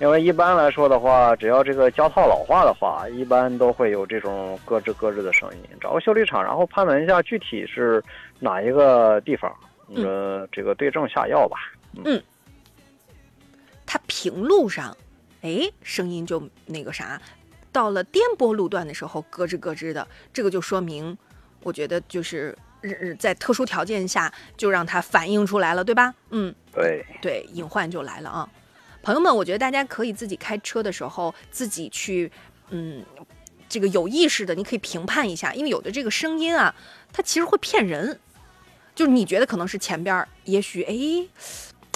因为一般来说的话，只要这个胶套老化的话，一般都会有这种咯吱咯吱的声音。找个修理厂，然后判断一下具体是哪一个地方，呃，这个对症下药吧。嗯，它平路上，哎，声音就那个啥，到了颠簸路段的时候咯吱咯吱的，这个就说明，我觉得就是。日在特殊条件下就让它反映出来了，对吧？嗯，对对，隐患就来了啊！朋友们，我觉得大家可以自己开车的时候自己去，嗯，这个有意识的，你可以评判一下，因为有的这个声音啊，它其实会骗人，就是你觉得可能是前边，也许哎，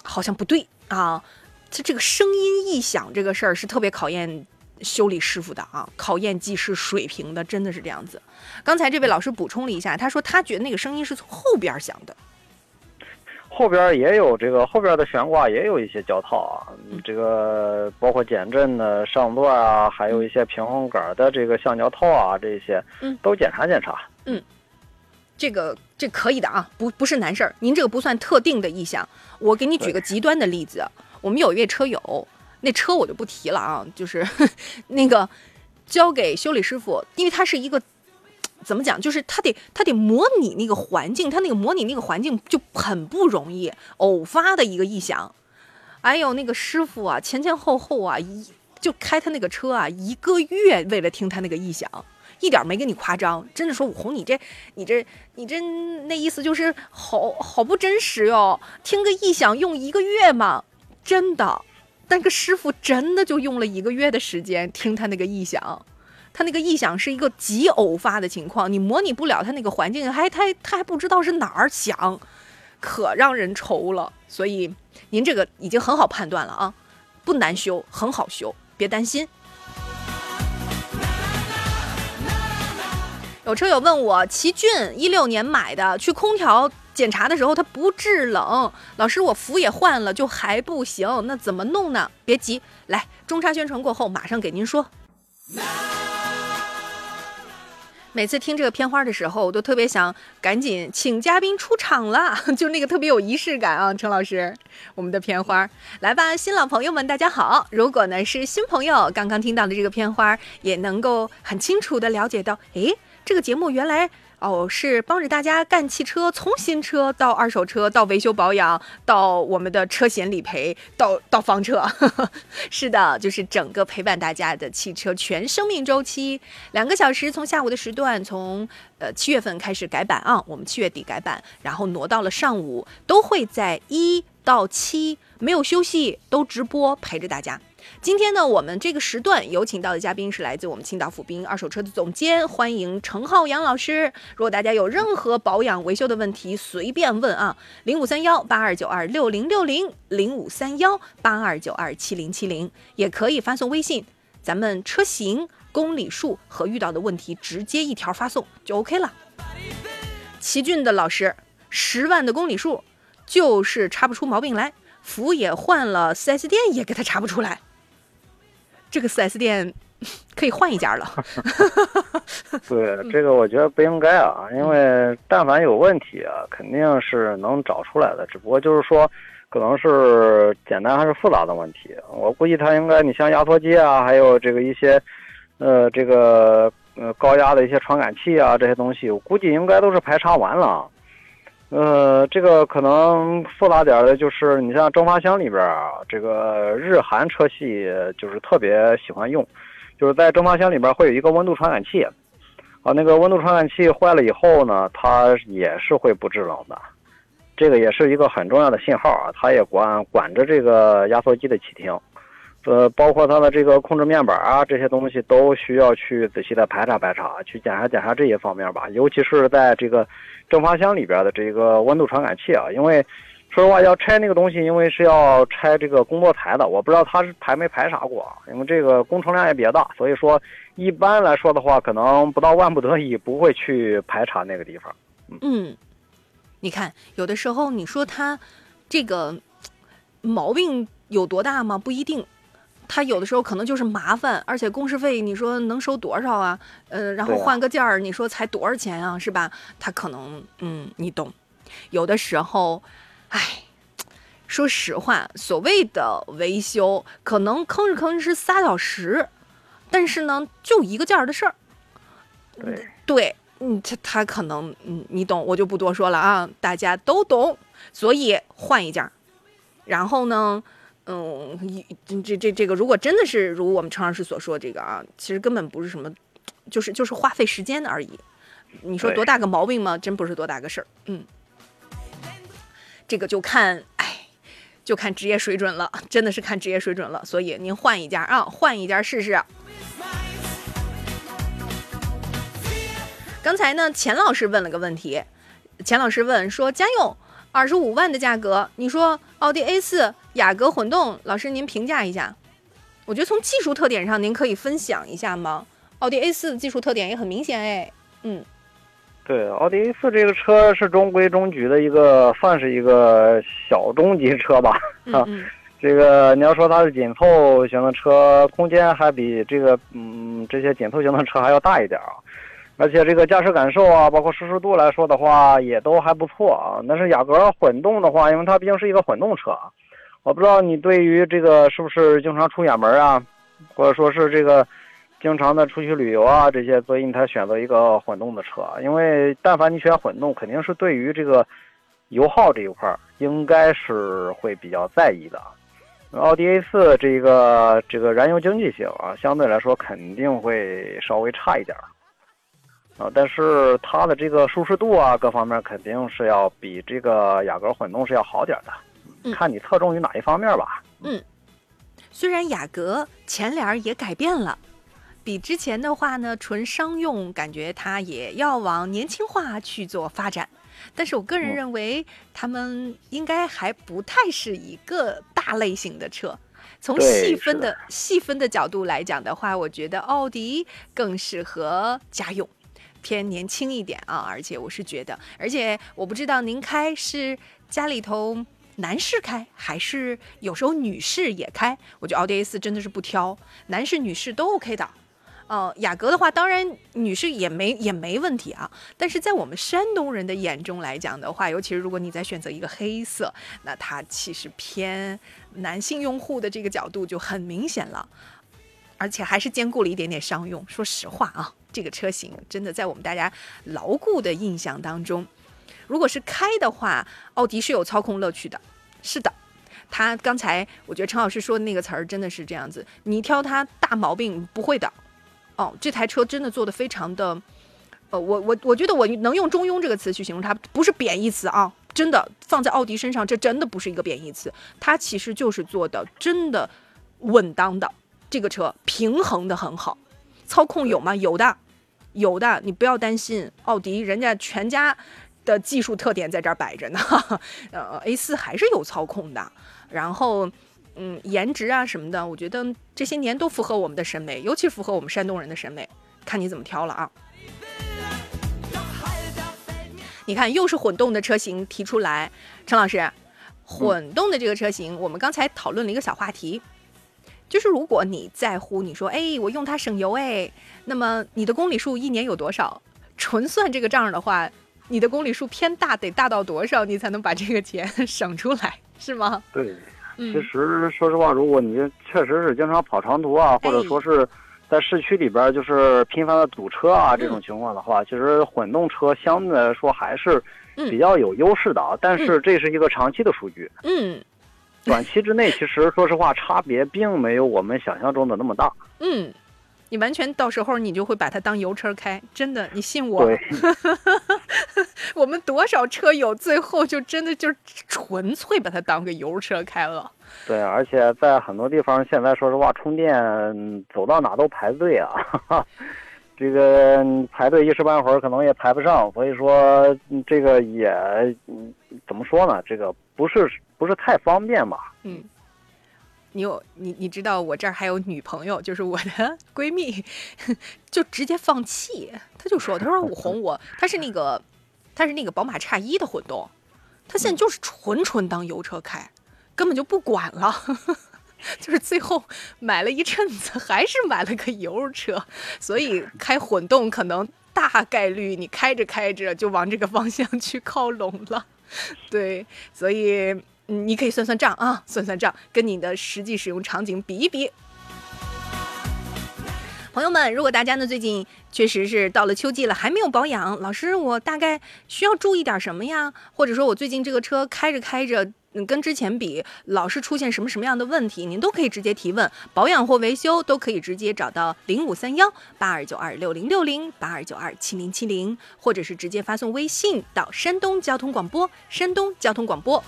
好像不对啊，它这个声音异响这个事儿是特别考验。修理师傅的啊，考验技师水平的，真的是这样子。刚才这位老师补充了一下，他说他觉得那个声音是从后边响的。后边也有这个后边的悬挂也有一些胶套啊，这个包括减震的上座啊，还有一些平衡杆的这个橡胶套啊，这些嗯都检查检查。嗯，这个这可以的啊，不不是难事儿。您这个不算特定的异响，我给你举个极端的例子，我们有一位车友。那车我就不提了啊，就是 那个交给修理师傅，因为他是一个怎么讲，就是他得他得模拟那个环境，他那个模拟那个环境就很不容易，偶发的一个异响。哎呦，那个师傅啊，前前后后啊，一就开他那个车啊，一个月为了听他那个异响，一点没跟你夸张，真的说武红，你这你这你这那意思就是好好不真实哟，听个异响用一个月吗？真的。但个师傅真的就用了一个月的时间听他那个异响。他那个异响是一个极偶发的情况你模拟不了他那个环境还他他还不知道是哪儿响可让人愁了。所以您这个已经很好判断了啊不难修很好修别担心。有车友问我奇骏一六年买的去空调检查的时候它不制冷，老师我服也换了，就还不行，那怎么弄呢？别急，来中差宣传过后马上给您说。每次听这个片花的时候，我都特别想赶紧请嘉宾出场了，就那个特别有仪式感啊！陈老师，我们的片花来吧，新老朋友们大家好。如果呢是新朋友，刚刚听到的这个片花，也能够很清楚的了解到，诶，这个节目原来。哦，是帮着大家干汽车，从新车到二手车，到维修保养，到我们的车险理赔，到到房车，是的，就是整个陪伴大家的汽车全生命周期。两个小时，从下午的时段，从呃七月份开始改版啊，我们七月底改版，然后挪到了上午，都会在一到七没有休息，都直播陪着大家。今天呢，我们这个时段有请到的嘉宾是来自我们青岛府滨二手车的总监，欢迎程浩洋老师。如果大家有任何保养维修的问题，随便问啊，零五三幺八二九二六零六零，零五三幺八二九二七零七零，也可以发送微信，咱们车型、公里数和遇到的问题直接一条发送就 OK 了。奇骏的老师，十万的公里数就是查不出毛病来，服也换了，4S 店也给他查不出来。这个 4S 店可以换一家了。对，这个我觉得不应该啊，因为但凡有问题啊，肯定是能找出来的。只不过就是说，可能是简单还是复杂的问题。我估计他应该，你像压缩机啊，还有这个一些，呃，这个呃高压的一些传感器啊这些东西，我估计应该都是排查完了。呃，这个可能复杂点的就是，你像蒸发箱里边啊，这个日韩车系就是特别喜欢用，就是在蒸发箱里边会有一个温度传感器，啊，那个温度传感器坏了以后呢，它也是会不制冷的，这个也是一个很重要的信号啊，它也管管着这个压缩机的启停，呃，包括它的这个控制面板啊这些东西都需要去仔细的排查排查，去检查检查这些方面吧，尤其是在这个。蒸发箱里边的这个温度传感器啊，因为说实话要拆那个东西，因为是要拆这个工作台的，我不知道它是排没排查过啊，因为这个工程量也比较大，所以说一般来说的话，可能不到万不得已不会去排查那个地方。嗯，你看有的时候你说它这个毛病有多大吗？不一定。他有的时候可能就是麻烦，而且工时费你说能收多少啊？呃，然后换个件儿，你说才多少钱啊？是吧？他可能，嗯，你懂。有的时候，哎，说实话，所谓的维修，可能吭哧吭哧是仨小时，但是呢，就一个件儿的事儿。对，对，嗯，他他可能，嗯，你懂，我就不多说了啊，大家都懂。所以换一件儿，然后呢？嗯，一这这这个，如果真的是如我们程老师所说这个啊，其实根本不是什么，就是就是花费时间而已。你说多大个毛病吗？真不是多大个事儿。嗯，这个就看，哎，就看职业水准了，真的是看职业水准了。所以您换一家啊，换一家试试。刚才呢，钱老师问了个问题，钱老师问说，家用二十五万的价格，你说奥迪 A 四。雅阁混动，老师您评价一下。我觉得从技术特点上，您可以分享一下吗？奥迪 A 四的技术特点也很明显哎。嗯，对，奥迪 A 四这个车是中规中矩的一个，算是一个小中级车吧。啊，这个你要说它是紧凑型的车，空间还比这个嗯这些紧凑型的车还要大一点啊。而且这个驾驶感受啊，包括舒适度来说的话，也都还不错啊。但是雅阁混动的话，因为它毕竟是一个混动车。我不知道你对于这个是不是经常出远门啊，或者说是这个经常的出去旅游啊这些，所以你才选择一个混动的车。因为但凡你选混动，肯定是对于这个油耗这一块儿应该是会比较在意的。奥迪 A 四这个这个燃油经济性啊，相对来说肯定会稍微差一点儿啊，但是它的这个舒适度啊各方面肯定是要比这个雅阁混动是要好点的。看你侧重于哪一方面吧。嗯，虽然雅阁前脸也改变了，比之前的话呢，纯商用，感觉它也要往年轻化去做发展。但是我个人认为，他们应该还不太是一个大类型的车。从细分的细分的角度来讲的话，我觉得奥迪更适合家用。偏年轻一点啊，而且我是觉得，而且我不知道您开是家里头男士开还是有时候女士也开，我觉得奥迪 A 四真的是不挑，男士女士都 OK 的。呃，雅阁的话，当然女士也没也没问题啊。但是在我们山东人的眼中来讲的话，尤其是如果你再选择一个黑色，那它其实偏男性用户的这个角度就很明显了，而且还是兼顾了一点点商用。说实话啊，这个车型真的在我们大家牢固的印象当中，如果是开的话，奥迪是有操控乐趣的。是的，他刚才我觉得陈老师说的那个词儿真的是这样子，你挑它大毛病不会的。哦，这台车真的做的非常的，呃，我我我觉得我能用中庸这个词去形容它，不是贬义词啊，真的放在奥迪身上，这真的不是一个贬义词，它其实就是做的真的稳当的，这个车平衡的很好，操控有吗？有的，有的，你不要担心，奥迪人家全家的技术特点在这儿摆着呢，呃，A 四还是有操控的，然后。嗯，颜值啊什么的，我觉得这些年都符合我们的审美，尤其符合我们山东人的审美，看你怎么挑了啊。你看，又是混动的车型提出来，陈老师，混动的这个车型，我们刚才讨论了一个小话题，就是如果你在乎，你说，哎，我用它省油，哎，那么你的公里数一年有多少？纯算这个账的话，你的公里数偏大，得大到多少，你才能把这个钱省出来，是吗？对。其实，说实话，如果你确实是经常跑长途啊，或者说是在市区里边就是频繁的堵车啊这种情况的话，其实混动车相对来说还是比较有优势的啊。但是这是一个长期的数据，嗯，短期之内其实说实话差别并没有我们想象中的那么大，嗯。你完全到时候你就会把它当油车开，真的，你信我。我们多少车友最后就真的就纯粹把它当个油车开了。对，而且在很多地方现在说实话充电走到哪都排队啊，这个排队一时半会儿可能也排不上，所以说这个也怎么说呢？这个不是不是太方便吧？嗯。你有你你知道我这儿还有女朋友，就是我的 闺蜜，就直接放弃。她就说：“她说我红我，她是那个，她是那个宝马叉一的混动，她现在就是纯纯当油车开，根本就不管了。就是最后买了一阵子，还是买了个油车。所以开混动可能大概率你开着开着就往这个方向去靠拢了。对，所以。”你可以算算账啊，算算账，跟你的实际使用场景比一比。朋友们，如果大家呢最近确实是到了秋季了，还没有保养，老师，我大概需要注意点什么呀？或者说我最近这个车开着开着。嗯，跟之前比，老是出现什么什么样的问题，您都可以直接提问，保养或维修都可以直接找到零五三幺八二九二六零六零八二九二七零七零，或者是直接发送微信到山东交通广播，山东交通广播。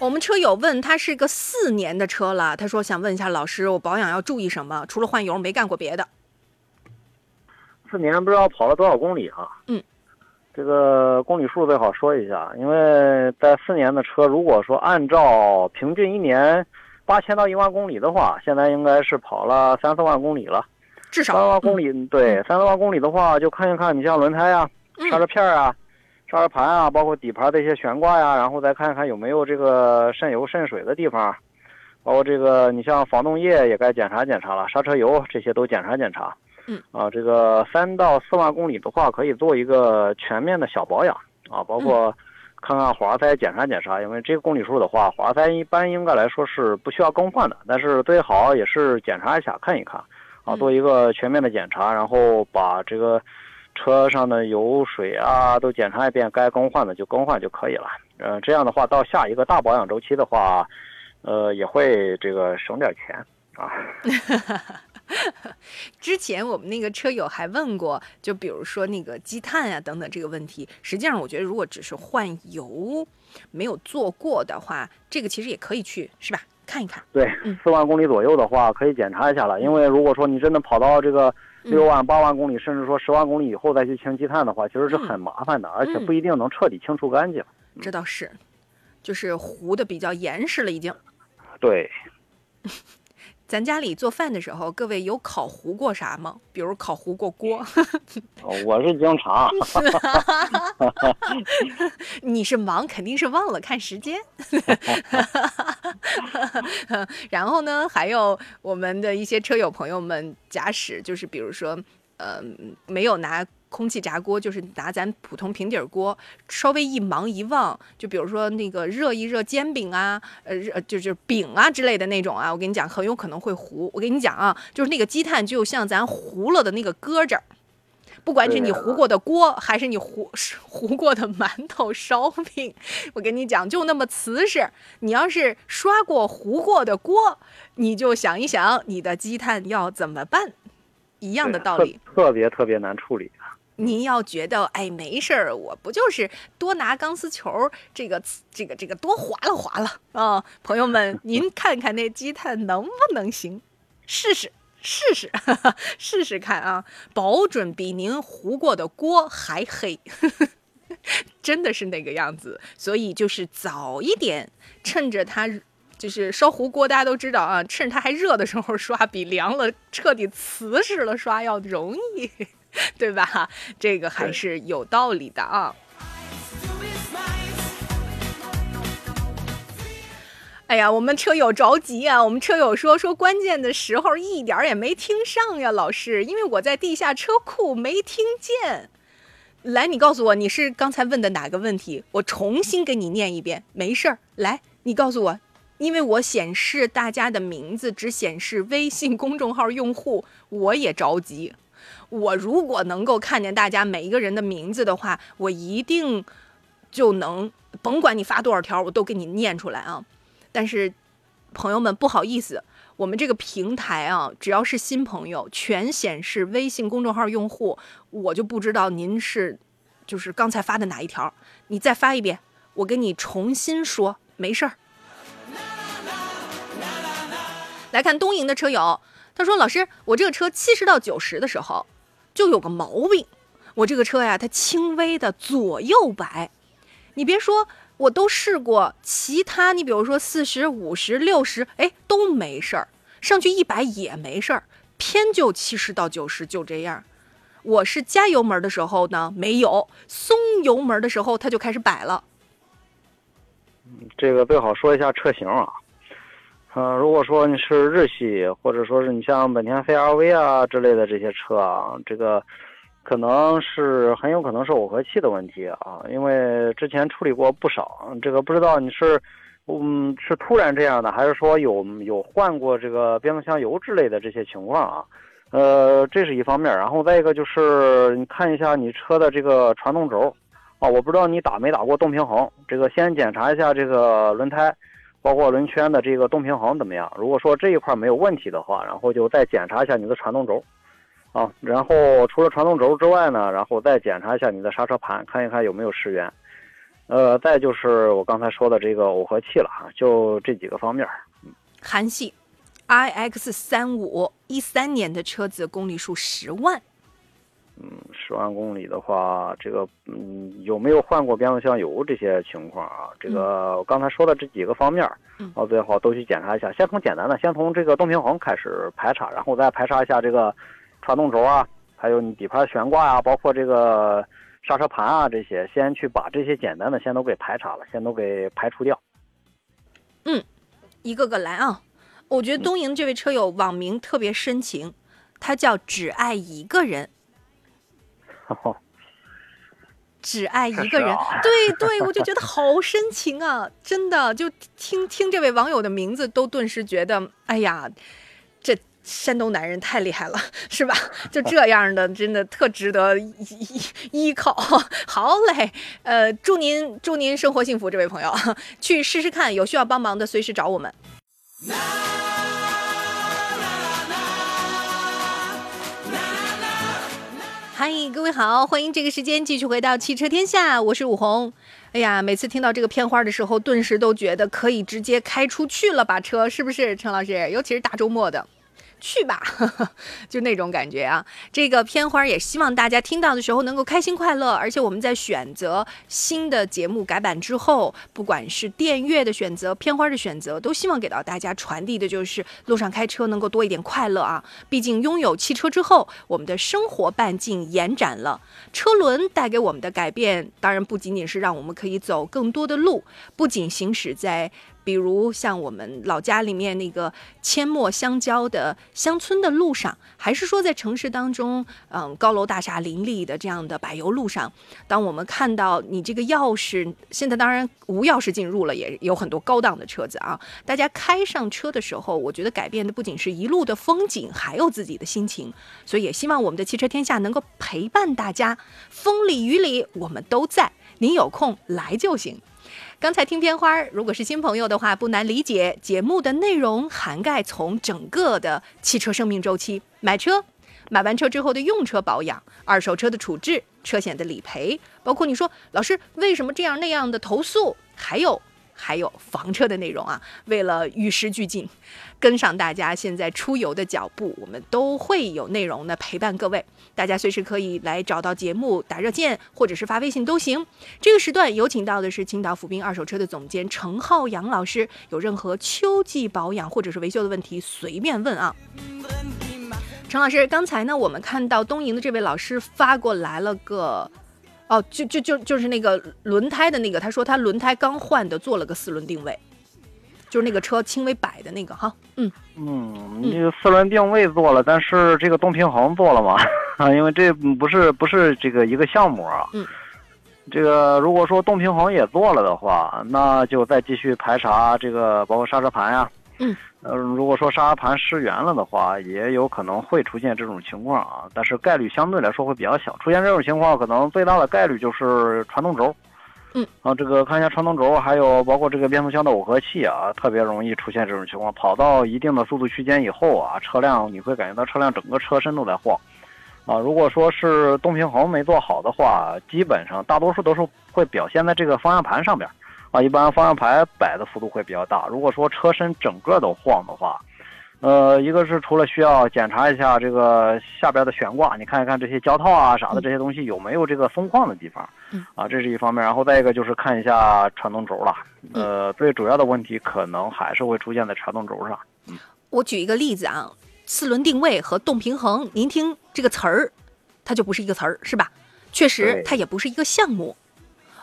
我们车友问他是个四年的车了，他说想问一下老师，我保养要注意什么？除了换油，没干过别的。四年不知道跑了多少公里啊？嗯。这个公里数最好说一下，因为在四年的车，如果说按照平均一年八千到一万公里的话，现在应该是跑了三四万公里了。至少三万公里，对，三四万公里的话，就看一看你像轮胎啊、刹车片啊、刹车盘啊，包括底盘的一些悬挂呀，然后再看一看有没有这个渗油渗水的地方，包括这个你像防冻液也该检查检查了，刹车油这些都检查检查。嗯。啊，这个三到四万公里的话，可以做一个全面的小保养。啊，包括看看火花塞检查检查，因为这个公里数的话，火花塞一般应该来说是不需要更换的，但是最好也是检查一下看一看。啊，做一个全面的检查，然后把这个车上的油水啊都检查一遍，该更换的就更换就可以了。嗯，这样的话到下一个大保养周期的话，呃，也会这个省点钱啊。之前我们那个车友还问过，就比如说那个积碳呀等等这个问题。实际上，我觉得如果只是换油，没有做过的话，这个其实也可以去，是吧？看一看。对，四万公里左右的话，可以检查一下了。因为如果说你真的跑到这个六万、八万公里，甚至说十万公里以后再去清积碳的话，其实是很麻烦的，而且不一定能彻底清除干净。这倒是，就是糊的比较严实了，已经。对。咱家里做饭的时候，各位有烤糊过啥吗？比如烤糊过锅？我是经常。你是忙，肯定是忘了看时间。然后呢，还有我们的一些车友朋友们，假使就是比如说，呃，没有拿。空气炸锅就是拿咱普通平底锅，稍微一忙一忘，就比如说那个热一热煎饼啊，呃热就是饼啊之类的那种啊，我跟你讲很有可能会糊。我跟你讲啊，就是那个积碳就像咱糊了的那个搁儿，不管是你糊过的锅，还是你糊糊过的馒头烧饼，我跟你讲就那么瓷实。你要是刷过糊过的锅，你就想一想你的积碳要怎么办，一样的道理，特别特别难处理。您要觉得哎没事儿，我不就是多拿钢丝球这个这个这个多划拉划拉啊？朋友们，您看看那积碳能不能行？试试试试 试试看啊，保准比您糊过的锅还黑，真的是那个样子。所以就是早一点，趁着它就是烧糊锅，大家都知道啊，趁着它还热的时候刷，比凉了彻底瓷实了刷要容易。对吧？这个还是有道理的啊。哎呀，我们车友着急啊！我们车友说说关键的时候一点也没听上呀，老师，因为我在地下车库没听见。来，你告诉我你是刚才问的哪个问题？我重新给你念一遍，没事儿。来，你告诉我，因为我显示大家的名字只显示微信公众号用户，我也着急。我如果能够看见大家每一个人的名字的话，我一定就能，甭管你发多少条，我都给你念出来啊。但是，朋友们不好意思，我们这个平台啊，只要是新朋友，全显示微信公众号用户，我就不知道您是就是刚才发的哪一条，你再发一遍，我给你重新说，没事儿。来看东营的车友，他说：“老师，我这个车七十到九十的时候。”就有个毛病，我这个车呀，它轻微的左右摆。你别说，我都试过其他，你比如说四十五十六十，哎，都没事儿，上去一百也没事儿，偏就七十到九十就这样。我是加油门的时候呢没有，松油门的时候它就开始摆了。这个最好说一下车型啊。嗯，如果说你是日系，或者说是你像本田 CRV 啊之类的这些车啊，这个可能是很有可能是耦合器的问题啊，因为之前处理过不少。这个不知道你是，嗯，是突然这样的，还是说有有换过这个变速箱油之类的这些情况啊？呃，这是一方面，然后再一个就是你看一下你车的这个传动轴啊，我不知道你打没打过动平衡，这个先检查一下这个轮胎。包括轮圈的这个动平衡怎么样？如果说这一块没有问题的话，然后就再检查一下你的传动轴，啊，然后除了传动轴之外呢，然后再检查一下你的刹车盘，看一看有没有失缘。呃，再就是我刚才说的这个耦合器了哈，就这几个方面。韩系，iX 三五一三年的车子，公里数十万。嗯，十万公里的话，这个嗯有没有换过变速箱油这些情况啊？这个我刚才说的这几个方面，哦最好都去检查一下。先从简单的，先从这个动平衡开始排查，然后再排查一下这个传动轴啊，还有你底盘悬挂啊，包括这个刹车盘啊这些，先去把这些简单的先都给排查了，先都给排除掉。嗯，一个个来啊！我觉得东营这位车友网名特别深情，他叫只爱一个人。只爱一个人，对对，我就觉得好深情啊！真的，就听听这位网友的名字，都顿时觉得，哎呀，这山东男人太厉害了，是吧？就这样的，真的特值得依依靠。好嘞，呃，祝您祝您生活幸福，这位朋友，去试试看，有需要帮忙的随时找我们。嗨，各位好，欢迎这个时间继续回到汽车天下，我是武红。哎呀，每次听到这个片花的时候，顿时都觉得可以直接开出去了，把车是不是？陈老师，尤其是大周末的，去吧，就那种感觉啊。这个片花也希望大家听到的时候能够开心快乐。而且我们在选择新的节目改版之后，不管是电乐的选择、片花的选择，都希望给到大家传递的就是路上开车能够多一点快乐啊。毕竟拥有汽车之后，我们的生活半径延展了，车轮带给我们的改变，当然不仅仅是让我们可以走更多的路，不仅行驶在。比如像我们老家里面那个阡陌相交的乡村的路上，还是说在城市当中，嗯，高楼大厦林立的这样的柏油路上，当我们看到你这个钥匙，现在当然无钥匙进入了，也有很多高档的车子啊。大家开上车的时候，我觉得改变的不仅是一路的风景，还有自己的心情。所以也希望我们的汽车天下能够陪伴大家，风里雨里我们都在，您有空来就行。刚才听片花儿，如果是新朋友的话，不难理解。节目的内容涵盖从整个的汽车生命周期：买车、买完车之后的用车保养、二手车的处置、车险的理赔，包括你说老师为什么这样那样的投诉，还有。还有房车的内容啊，为了与时俱进，跟上大家现在出游的脚步，我们都会有内容呢陪伴各位。大家随时可以来找到节目打热线，或者是发微信都行。这个时段有请到的是青岛府滨二手车的总监程浩洋老师，有任何秋季保养或者是维修的问题，随便问啊。程老师，刚才呢我们看到东营的这位老师发过来了个。哦，就就就就是那个轮胎的那个，他说他轮胎刚换的，做了个四轮定位，就是那个车轻微摆的那个哈，嗯嗯，那个四轮定位做了，但是这个动平衡做了吗？啊，因为这不是不是这个一个项目啊，嗯，这个如果说动平衡也做了的话，那就再继续排查这个包括刹车盘呀。嗯，呃，如果说刹车盘失圆了的话，也有可能会出现这种情况啊，但是概率相对来说会比较小。出现这种情况，可能最大的概率就是传动轴。嗯，啊，这个看一下传动轴，还有包括这个变速箱的耦合器啊，特别容易出现这种情况。跑到一定的速度区间以后啊，车辆你会感觉到车辆整个车身都在晃。啊，如果说是动平衡没做好的话，基本上大多数都是会表现在这个方向盘上边。啊，一般方向盘摆的幅度会比较大。如果说车身整个都晃的话，呃，一个是除了需要检查一下这个下边的悬挂，你看一看这些胶套啊啥的这些东西有没有这个松旷的地方，啊，这是一方面。然后再一个就是看一下传动轴了。呃，最主要的问题可能还是会出现在传动轴上。嗯，我举一个例子啊，四轮定位和动平衡，您听这个词儿，它就不是一个词儿，是吧？确实，它也不是一个项目。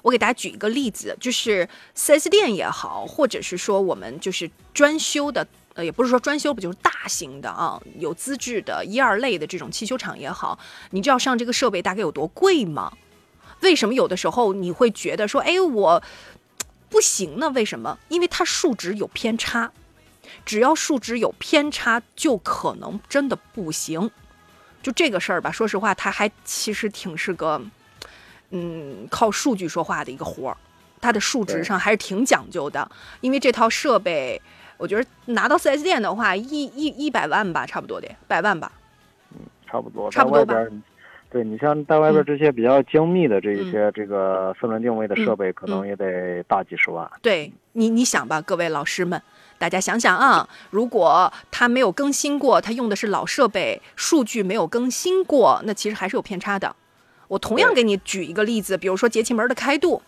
我给大家举一个例子，就是 4S 店也好，或者是说我们就是专修的，呃，也不是说专修，不就是大型的啊，有资质的一二类的这种汽修厂也好，你知道上这个设备大概有多贵吗？为什么有的时候你会觉得说，哎，我不行呢？为什么？因为它数值有偏差，只要数值有偏差，就可能真的不行。就这个事儿吧，说实话，它还其实挺是个。嗯，靠数据说话的一个活儿，它的数值上还是挺讲究的。因为这套设备，我觉得拿到 4S 店的话，一一一百万吧，差不多得百万吧。嗯，差不多。差不多吧。对你像在外边这些比较精密的这一些这个四轮定位的设备，可能也得大几十万。对你，你想吧，各位老师们，大家想想啊，如果它没有更新过，它用的是老设备，数据没有更新过，那其实还是有偏差的。我同样给你举一个例子，比如说节气门的开度，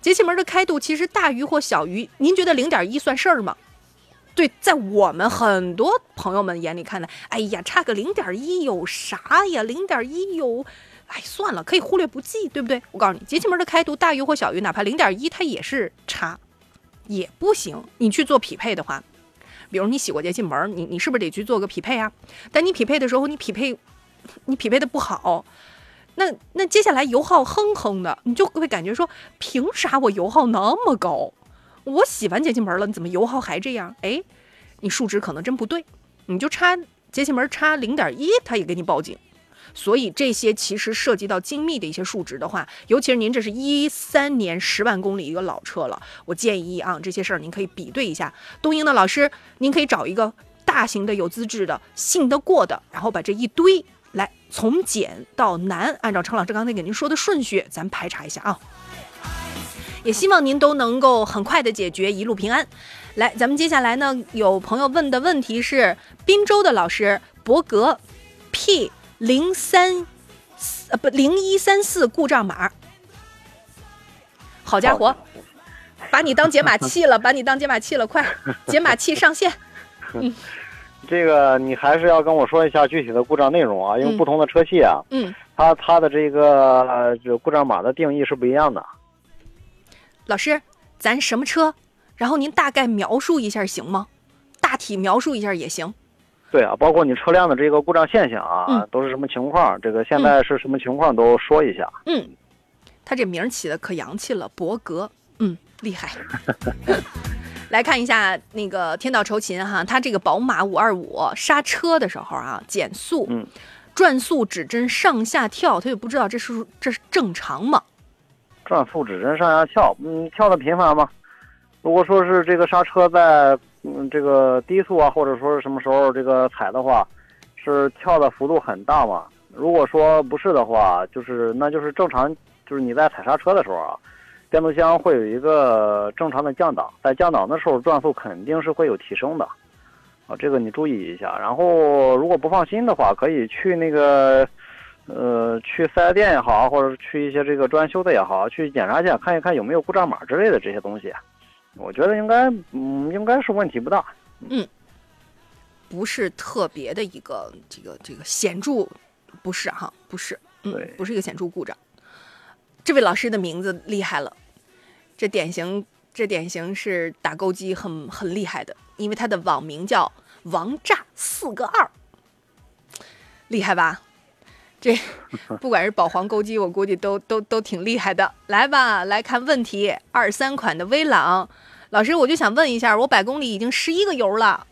节气门的开度其实大于或小于，您觉得零点一算事儿吗？对，在我们很多朋友们眼里看来，哎呀，差个零点一有啥呀？零点一有，哎，算了，可以忽略不计，对不对？我告诉你，节气门的开度大于或小于，哪怕零点一，它也是差，也不行。你去做匹配的话，比如你洗过节气门，你你是不是得去做个匹配啊？但你匹配的时候，你匹配，你匹配的不好。那那接下来油耗哼哼的，你就会感觉说，凭啥我油耗那么高？我洗完节气门了，你怎么油耗还这样？哎，你数值可能真不对，你就差节气门差零点一，它也给你报警。所以这些其实涉及到精密的一些数值的话，尤其是您这是一三年十万公里一个老车了，我建议啊，这些事儿您可以比对一下。东英的老师，您可以找一个大型的、有资质的、信得过的，然后把这一堆。来，从简到难，按照程老师刚才给您说的顺序，咱排查一下啊。也希望您都能够很快的解决，一路平安。来，咱们接下来呢，有朋友问的问题是滨州的老师，博格 P 零三呃不零一三四故障码。好家伙，把你当解码器了，把你当解码器了，快，解码器上线。嗯。这个你还是要跟我说一下具体的故障内容啊，因为不同的车系啊，嗯，它它的这个这故障码的定义是不一样的。老师，咱什么车？然后您大概描述一下行吗？大体描述一下也行。对啊，包括你车辆的这个故障现象啊，都是什么情况？这个现在是什么情况都说一下。嗯，他这名起的可洋气了，博格，嗯，厉害。来看一下那个天道酬勤哈，它这个宝马五二五刹车的时候啊，减速，嗯，转速指针上下跳，他也不知道这是这是正常吗？转速指针上下跳，嗯，跳的频繁吗？如果说是这个刹车在嗯这个低速啊，或者说是什么时候这个踩的话，是跳的幅度很大吗？如果说不是的话，就是那就是正常，就是你在踩刹车的时候啊。变速箱会有一个正常的降档，在降档的时候转速肯定是会有提升的，啊，这个你注意一下。然后如果不放心的话，可以去那个，呃，去四 S 店也好，或者去一些这个专修的也好，去检查一下，看一看有没有故障码之类的这些东西。我觉得应该，嗯，应该是问题不大。嗯，不是特别的一个这个这个显著，不是哈，不是，嗯，不是一个显著故障。这位老师的名字厉害了，这典型，这典型是打勾机很很厉害的，因为他的网名叫王炸四个二，厉害吧？这 不管是保皇勾机，我估计都都都挺厉害的。来吧，来看问题，二三款的威朗，老师，我就想问一下，我百公里已经十一个油了，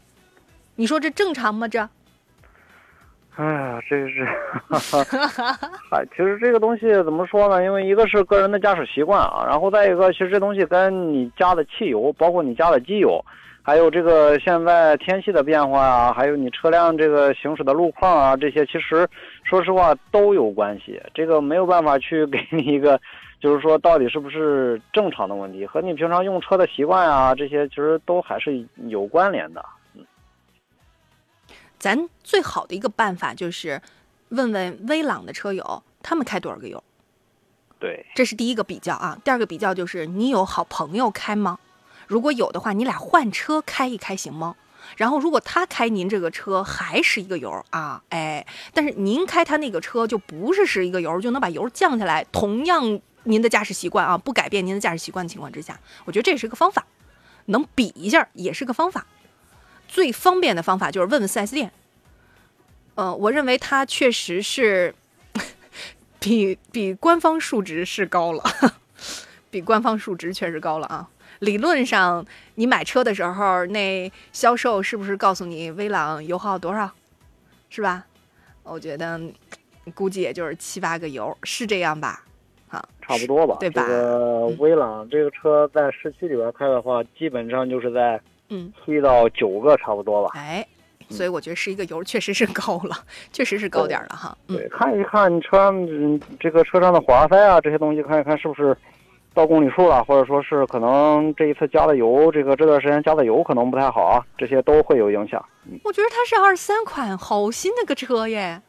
你说这正常吗？这？哎呀，这个是，哎，其实这个东西怎么说呢？因为一个是个人的驾驶习惯啊，然后再一个，其实这东西跟你加的汽油，包括你加的机油，还有这个现在天气的变化啊，还有你车辆这个行驶的路况啊，这些其实说实话都有关系。这个没有办法去给你一个，就是说到底是不是正常的问题，和你平常用车的习惯啊，这些其实都还是有关联的。咱最好的一个办法就是问问威朗的车友，他们开多少个油？对，这是第一个比较啊。第二个比较就是你有好朋友开吗？如果有的话，你俩换车开一开行吗？然后如果他开您这个车还是一个油啊，哎，但是您开他那个车就不是是一个油就能把油降下来。同样您的驾驶习惯啊，不改变您的驾驶习惯的情况之下，我觉得这也是个方法，能比一下也是个方法。最方便的方法就是问问 4S 店。嗯，我认为它确实是 比比官方数值是高了，比官方数值确实高了啊。理论上，你买车的时候，那销售是不是告诉你威朗油耗多少，是吧？我觉得估计也就是七八个油，是这样吧？啊，差不多吧，对吧？这个威朗这个车在市区里边开的话，基本上就是在。嗯，七到九个差不多吧。哎，所以我觉得是一个油，确实是高了，确实是高点了哈。对，看一看你车这个车上的火花塞啊，这些东西看一看是不是到公里数了，或者说是可能这一次加的油，这个这段时间加的油可能不太好啊，这些都会有影响。我觉得它是二三款，好新的个车耶。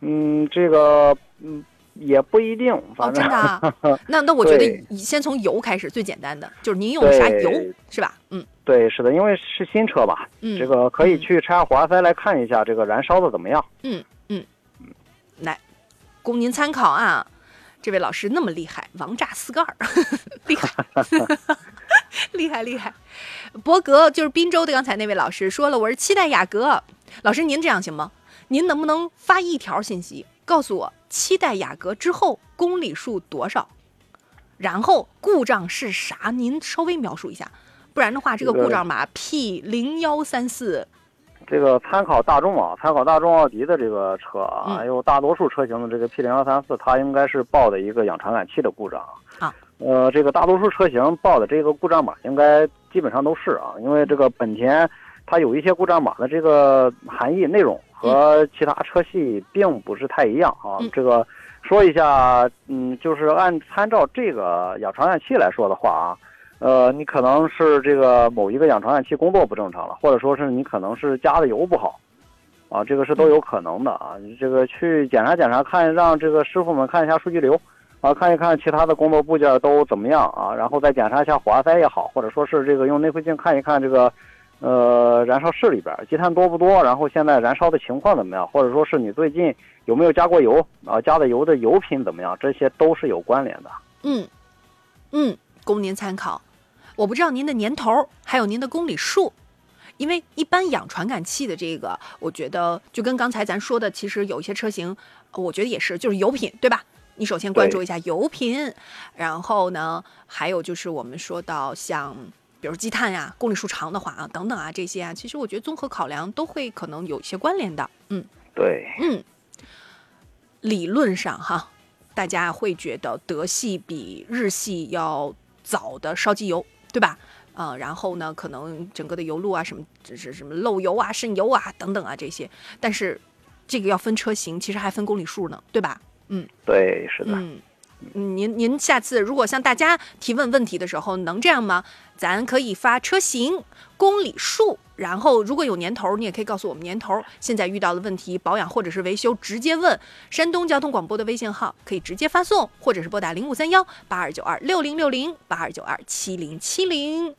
嗯，这个嗯。也不一定，哦，真的啊？那那我觉得先从油开始，最简单的就是您用的啥油是吧？嗯，对，是的，因为是新车吧，嗯，这个可以去拆火花塞来看一下这个燃烧的怎么样。嗯嗯嗯，来，供您参考啊。这位老师那么厉害，王炸四个二，厉害，厉害厉害。博格就是滨州的，刚才那位老师说了，我是期待雅阁。老师您这样行吗？您能不能发一条信息告诉我？七代雅阁之后公里数多少？然后故障是啥？您稍微描述一下，不然的话，这个故障码 P 零幺三四。这个参考大众啊，参考大众奥迪的这个车啊，还有大多数车型的这个 P 零幺三四，它应该是报的一个氧传感器的故障啊。呃，这个大多数车型报的这个故障码应该基本上都是啊，因为这个本田它有一些故障码的这个含义内容。和其他车系并不是太一样啊，这个说一下，嗯，就是按参照这个氧传感器来说的话啊，呃，你可能是这个某一个氧传感器工作不正常了，或者说是你可能是加的油不好，啊，这个是都有可能的啊。这个去检查检查，看让这个师傅们看一下数据流，啊，看一看其他的工作部件都怎么样啊，然后再检查一下活塞也好，或者说是这个用内窥镜看一看这个。呃，燃烧室里边积碳多不多？然后现在燃烧的情况怎么样？或者说是你最近有没有加过油啊？加的油的油品怎么样？这些都是有关联的。嗯，嗯，供您参考。我不知道您的年头还有您的公里数，因为一般养传感器的这个，我觉得就跟刚才咱说的，其实有一些车型，我觉得也是，就是油品，对吧？你首先关注一下油品，然后呢，还有就是我们说到像。比如积碳呀，公里数长的话啊，等等啊，这些啊，其实我觉得综合考量都会可能有一些关联的。嗯，对，嗯，理论上哈，大家会觉得德系比日系要早的烧机油，对吧？啊，然后呢，可能整个的油路啊，什么这是什么漏油啊、渗油啊等等啊这些，但是这个要分车型，其实还分公里数呢，对吧？嗯，对，是的。嗯。您您下次如果向大家提问问题的时候，能这样吗？咱可以发车型、公里数，然后如果有年头，你也可以告诉我们年头。现在遇到的问题，保养或者是维修，直接问山东交通广播的微信号，可以直接发送，或者是拨打零五三幺八二九二六零六零八二九二七零七零。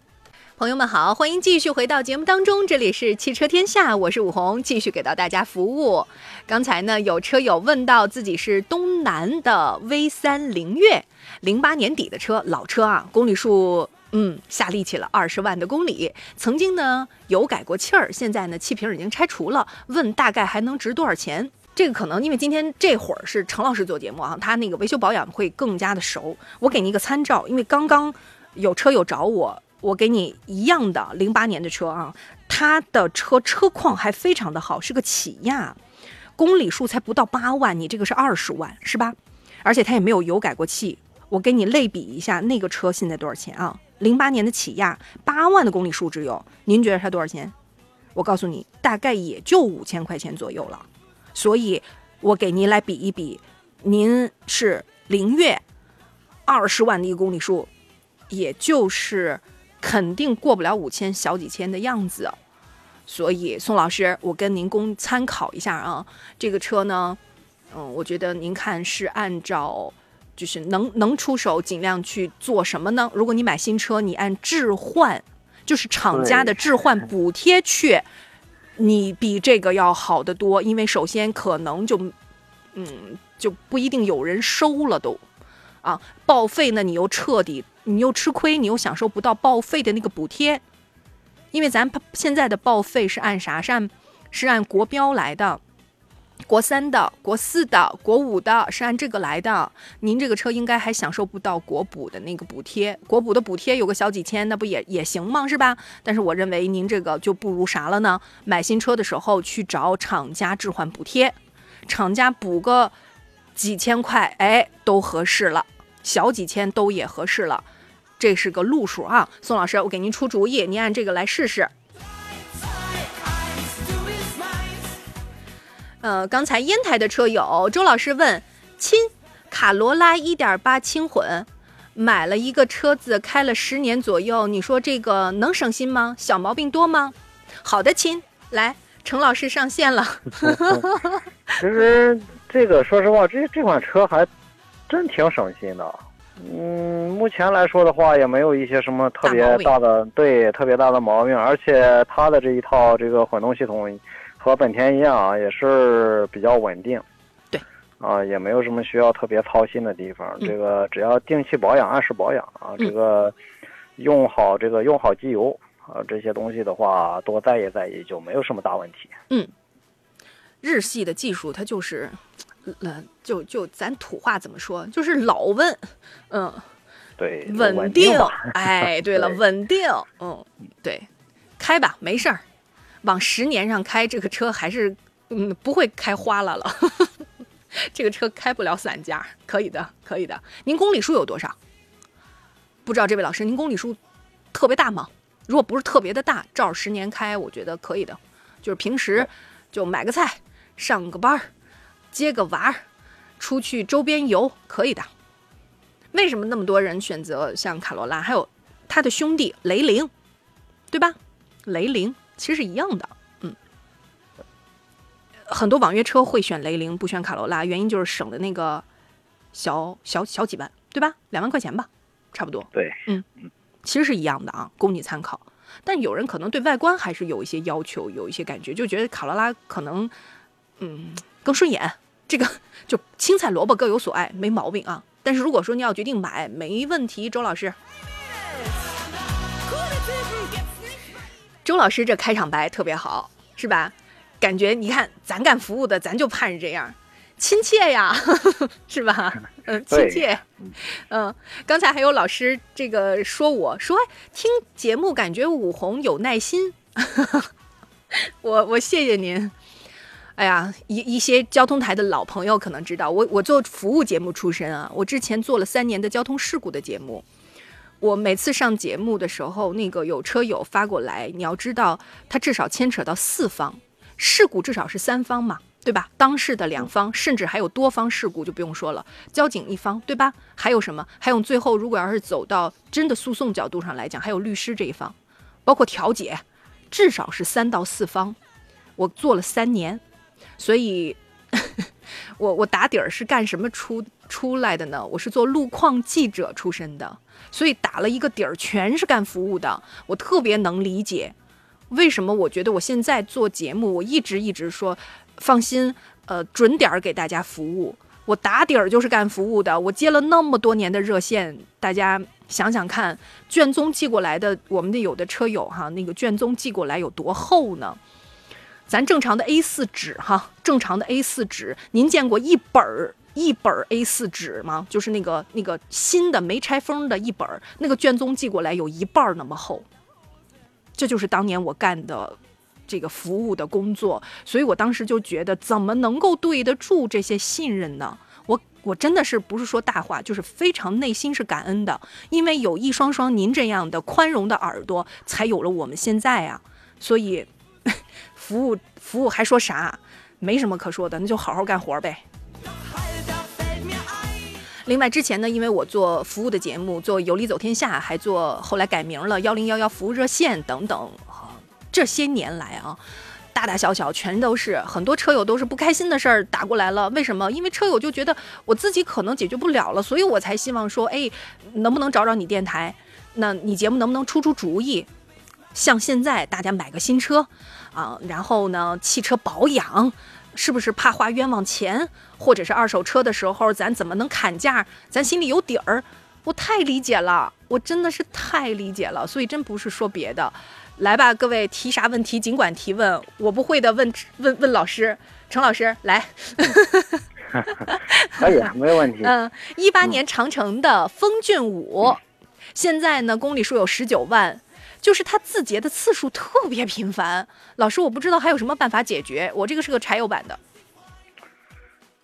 朋友们好，欢迎继续回到节目当中，这里是汽车天下，我是武红，继续给到大家服务。刚才呢，有车友问到自己是东南的 V 三凌越，零八年底的车，老车啊，公里数嗯下力气了二十万的公里，曾经呢有改过气儿，现在呢气瓶已经拆除了，问大概还能值多少钱？这个可能因为今天这会儿是程老师做节目啊，他那个维修保养会更加的熟，我给您一个参照，因为刚刚有车友找我。我给你一样的零八年的车啊，它的车车况还非常的好，是个起亚，公里数才不到八万，你这个是二十万是吧？而且它也没有油改过气。我给你类比一下，那个车现在多少钱啊？零八年的起亚，八万的公里数只有，您觉得它多少钱？我告诉你，大概也就五千块钱左右了。所以，我给您来比一比，您是凌越，二十万的一个公里数，也就是。肯定过不了五千小几千的样子，所以宋老师，我跟您供参考一下啊。这个车呢，嗯，我觉得您看是按照就是能能出手，尽量去做什么呢？如果你买新车，你按置换，就是厂家的置换补贴去，你比这个要好得多。因为首先可能就，嗯，就不一定有人收了都，啊，报废呢，你又彻底。你又吃亏，你又享受不到报废的那个补贴，因为咱现在的报废是按啥？是按是按国标来的，国三的、国四的、国五的，是按这个来的。您这个车应该还享受不到国补的那个补贴，国补的补贴有个小几千，那不也也行吗？是吧？但是我认为您这个就不如啥了呢？买新车的时候去找厂家置换补贴，厂家补个几千块，哎，都合适了。小几千都也合适了，这是个路数啊，宋老师，我给您出主意，您按这个来试试。呃，刚才烟台的车友周老师问亲，卡罗拉1.8轻混，买了一个车子开了十年左右，你说这个能省心吗？小毛病多吗？好的，亲，来，程老师上线了。其实这个说实话，这这款车还。真挺省心的，嗯，目前来说的话，也没有一些什么特别大的对特别大的毛病，而且它的这一套这个混动系统和本田一样啊，也是比较稳定，对，啊，也没有什么需要特别操心的地方。这个只要定期保养、按时保养啊，这个用好这个用好机油啊，这些东西的话，多在意在意就没有什么大问题。嗯，日系的技术它就是。嗯，就就咱土话怎么说，就是老稳，嗯，对，稳定，哎，对了，稳定，嗯，对，开吧，没事儿，往十年上开，这个车还是嗯不会开花了了，这个车开不了散架，可以的，可以的。您公里数有多少？不知道这位老师，您公里数特别大吗？如果不是特别的大，照十年开，我觉得可以的，就是平时就买个菜，上个班儿。接个娃儿，出去周边游可以的。为什么那么多人选择像卡罗拉，还有他的兄弟雷凌，对吧？雷凌其实是一样的，嗯。很多网约车会选雷凌不选卡罗拉，原因就是省的那个小小小几万，对吧？两万块钱吧，差不多。对，嗯嗯，其实是一样的啊，供你参考。但有人可能对外观还是有一些要求，有一些感觉，就觉得卡罗拉可能，嗯，更顺眼。这个就青菜萝卜各有所爱，没毛病啊。但是如果说你要决定买，没问题。周老师，周老师这开场白特别好，是吧？感觉你看咱干服务的，咱就盼着这样。亲切呀，是吧？嗯，亲切。嗯，刚才还有老师这个说我说听节目感觉武红有耐心，我我谢谢您。哎呀，一一些交通台的老朋友可能知道我我做服务节目出身啊，我之前做了三年的交通事故的节目。我每次上节目的时候，那个有车友发过来，你要知道，他至少牵扯到四方，事故至少是三方嘛。对吧？当事的两方，甚至还有多方事故，就不用说了。交警一方，对吧？还有什么？还有最后，如果要是走到真的诉讼角度上来讲，还有律师这一方，包括调解，至少是三到四方。我做了三年，所以，我我打底儿是干什么出出来的呢？我是做路况记者出身的，所以打了一个底儿，全是干服务的。我特别能理解，为什么我觉得我现在做节目，我一直一直说。放心，呃，准点儿给大家服务。我打底儿就是干服务的。我接了那么多年的热线，大家想想看，卷宗寄过来的，我们的有的车友哈，那个卷宗寄过来有多厚呢？咱正常的 A4 纸哈，正常的 A4 纸，您见过一本儿一本儿 A4 纸吗？就是那个那个新的没拆封的一本儿，那个卷宗寄过来有一半儿那么厚。这就是当年我干的。这个服务的工作，所以我当时就觉得，怎么能够对得住这些信任呢？我我真的是不是说大话，就是非常内心是感恩的，因为有一双双您这样的宽容的耳朵，才有了我们现在啊。所以，服务服务还说啥？没什么可说的，那就好好干活儿呗。另外之前呢，因为我做服务的节目，做有理走天下，还做后来改名了幺零幺幺服务热线等等。这些年来啊，大大小小全都是很多车友都是不开心的事儿打过来了。为什么？因为车友就觉得我自己可能解决不了了，所以我才希望说，哎，能不能找找你电台？那你节目能不能出出主意？像现在大家买个新车啊，然后呢，汽车保养是不是怕花冤枉钱？或者是二手车的时候，咱怎么能砍价？咱心里有底儿。我太理解了，我真的是太理解了。所以真不是说别的。来吧，各位提啥问题尽管提问，我不会的问问问老师，程老师来。可以，没有问题。嗯，一八年长城的风骏五，现在呢公里数有十九万，就是它自洁的次数特别频繁。老师，我不知道还有什么办法解决。我这个是个柴油版的。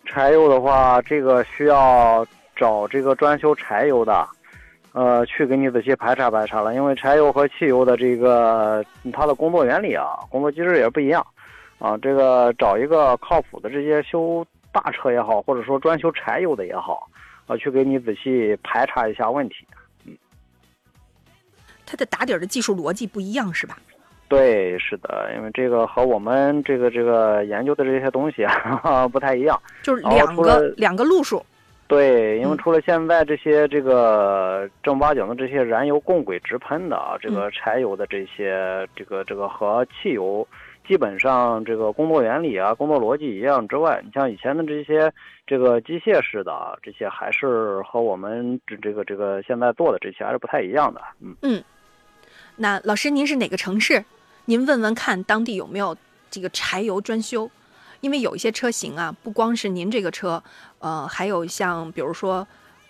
柴油的话，这个需要找这个专修柴油的。呃，去给你仔细排查排查了，因为柴油和汽油的这个它的工作原理啊，工作机制也不一样，啊，这个找一个靠谱的这些修大车也好，或者说专修柴油的也好，啊，去给你仔细排查一下问题。嗯，它的打底的技术逻辑不一样是吧？对，是的，因为这个和我们这个这个研究的这些东西啊不太一样，就是两个两个路数。对，因为除了现在这些这个正八经的这些燃油共轨直喷的啊，这个柴油的这些这个这个和汽油基本上这个工作原理啊、工作逻辑一样之外，你像以前的这些这个机械式的啊这些，还是和我们这这个这个现在做的这些还是不太一样的。嗯嗯，那老师您是哪个城市？您问问看当地有没有这个柴油专修。因为有一些车型啊，不光是您这个车，呃，还有像比如说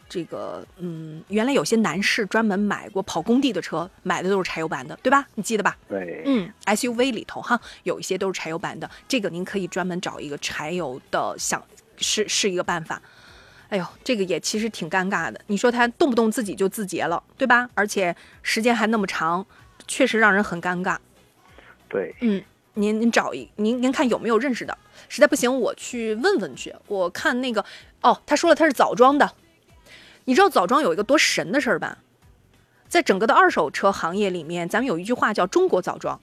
这个，嗯，原来有些男士专门买过跑工地的车，买的都是柴油版的，对吧？你记得吧？对，嗯，SUV 里头哈，有一些都是柴油版的，这个您可以专门找一个柴油的，想是是一个办法。哎呦，这个也其实挺尴尬的，你说他动不动自己就自结了，对吧？而且时间还那么长，确实让人很尴尬。对，嗯。您您找一您您看有没有认识的？实在不行，我去问问去。我看那个哦，他说了他是枣庄的。你知道枣庄有一个多神的事儿吧？在整个的二手车行业里面，咱们有一句话叫“中国枣庄”。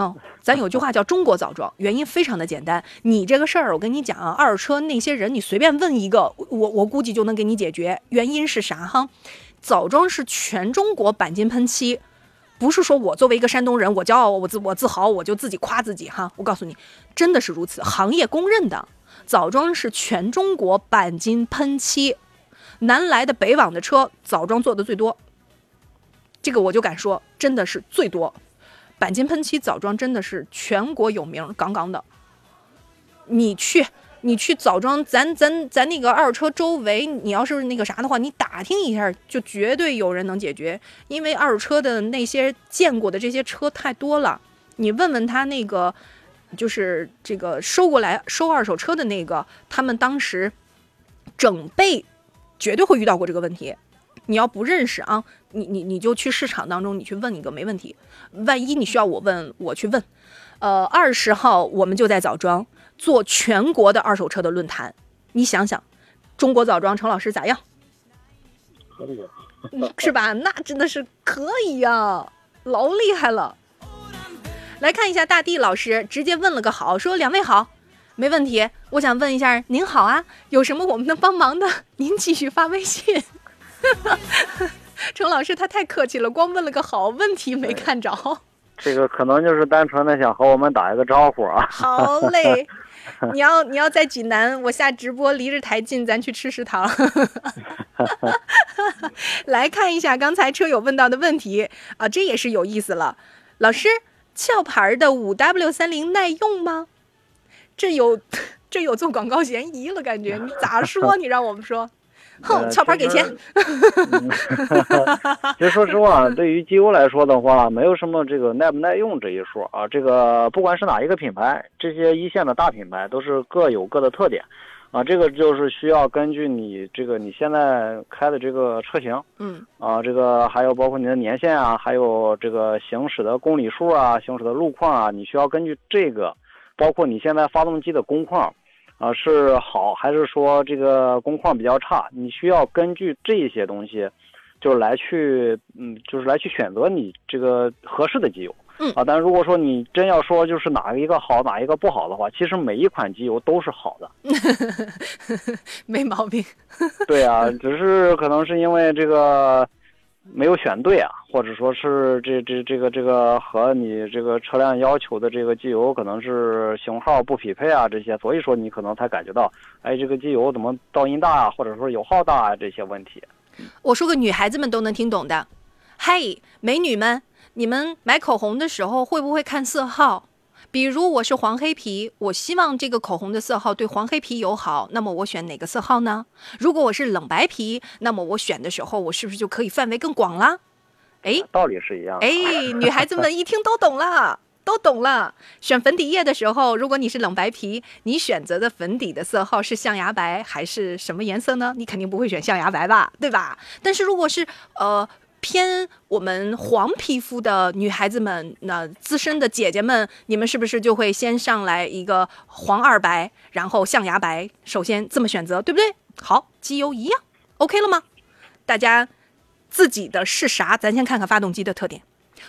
嗯，咱有句话叫“中国枣庄”，原因非常的简单。你这个事儿，我跟你讲啊，二手车那些人，你随便问一个，我我估计就能给你解决。原因是啥哈？枣庄是全中国钣金喷漆，不是说我作为一个山东人，我骄傲，我自我自豪，我就自己夸自己哈。我告诉你，真的是如此，行业公认的，枣庄是全中国钣金喷漆，南来的北往的车，枣庄做的最多。这个我就敢说，真的是最多。钣金喷漆枣庄真的是全国有名，杠杠的。你去，你去枣庄，咱咱咱那个二手车周围，你要是那个啥的话，你打听一下，就绝对有人能解决。因为二手车的那些见过的这些车太多了，你问问他那个，就是这个收过来收二手车的那个，他们当时整备绝对会遇到过这个问题。你要不认识啊，你你你就去市场当中，你去问一个没问题。万一你需要我问，我去问。呃，二十号我们就在枣庄做全国的二手车的论坛。你想想，中国枣庄程老师咋样？可以，是吧？那真的是可以呀，老厉害了。来看一下大地老师，直接问了个好，说两位好，没问题。我想问一下，您好啊，有什么我们能帮忙的？您继续发微信。程老师他太客气了，光问了个好，问题没看着。这个可能就是单纯的想和我们打一个招呼啊。好嘞，你要你要在济南，我下直播离着台近，咱去吃食堂。来看一下刚才车友问到的问题啊，这也是有意思了。老师，壳牌的五 W 三零耐用吗？这有这有做广告嫌疑了，感觉你咋说？你让我们说。哼，翘牌给钱。其实说实话，对于机油来说的话，没有什么这个耐不耐用这一说啊。这个不管是哪一个品牌，这些一线的大品牌都是各有各的特点，啊，这个就是需要根据你这个你现在开的这个车型，嗯，啊，这个还有包括你的年限啊，还有这个行驶的公里数啊，行驶的路况啊，你需要根据这个，包括你现在发动机的工况。啊，是好还是说这个工况比较差？你需要根据这些东西，就是来去，嗯，就是来去选择你这个合适的机油。嗯啊，但如果说你真要说就是哪一个好，哪一个不好的话，其实每一款机油都是好的，没毛病。对啊，只是可能是因为这个。没有选对啊，或者说是这这这个这个和你这个车辆要求的这个机油可能是型号不匹配啊，这些，所以说你可能才感觉到，哎，这个机油怎么噪音大啊，或者说油耗大啊这些问题。我说个女孩子们都能听懂的，嘿，美女们，你们买口红的时候会不会看色号？比如我是黄黑皮，我希望这个口红的色号对黄黑皮友好，那么我选哪个色号呢？如果我是冷白皮，那么我选的时候，我是不是就可以范围更广啦？哎，道理是一样。哎，女孩子们一听都懂了，都懂了。选粉底液的时候，如果你是冷白皮，你选择的粉底的色号是象牙白还是什么颜色呢？你肯定不会选象牙白吧，对吧？但是如果是呃。偏我们黄皮肤的女孩子们，那资深的姐姐们，你们是不是就会先上来一个黄二白，然后象牙白？首先这么选择，对不对？好，机油一样，OK 了吗？大家自己的是啥？咱先看看发动机的特点。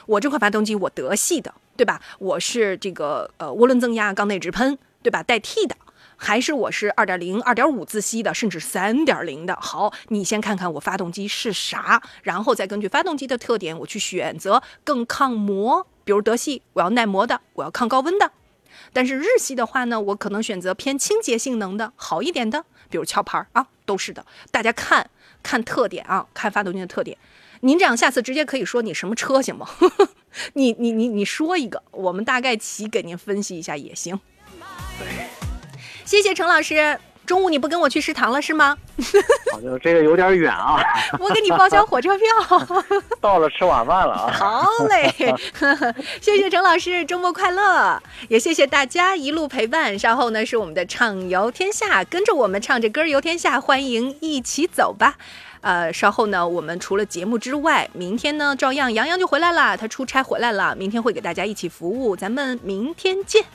我这款发动机我德系的，对吧？我是这个呃涡轮增压缸内直喷，对吧？带 T 的。还是我是二点零、二点五自吸的，甚至三点零的。好，你先看看我发动机是啥，然后再根据发动机的特点，我去选择更抗磨。比如德系，我要耐磨的，我要抗高温的。但是日系的话呢，我可能选择偏清洁性能的好一点的，比如壳牌啊，都是的。大家看看特点啊，看发动机的特点。您这样下次直接可以说你什么车行吗？你你你你说一个，我们大概齐给您分析一下也行。谢谢程老师，中午你不跟我去食堂了是吗？好像这个有点远啊。我给你报销火车票。到了吃晚饭了啊。好嘞，谢谢陈老师，周末快乐！也谢谢大家一路陪伴。稍后呢是我们的畅游天下，跟着我们唱着歌游天下，欢迎一起走吧。呃，稍后呢，我们除了节目之外，明天呢照样杨洋就回来了，他出差回来了，明天会给大家一起服务，咱们明天见。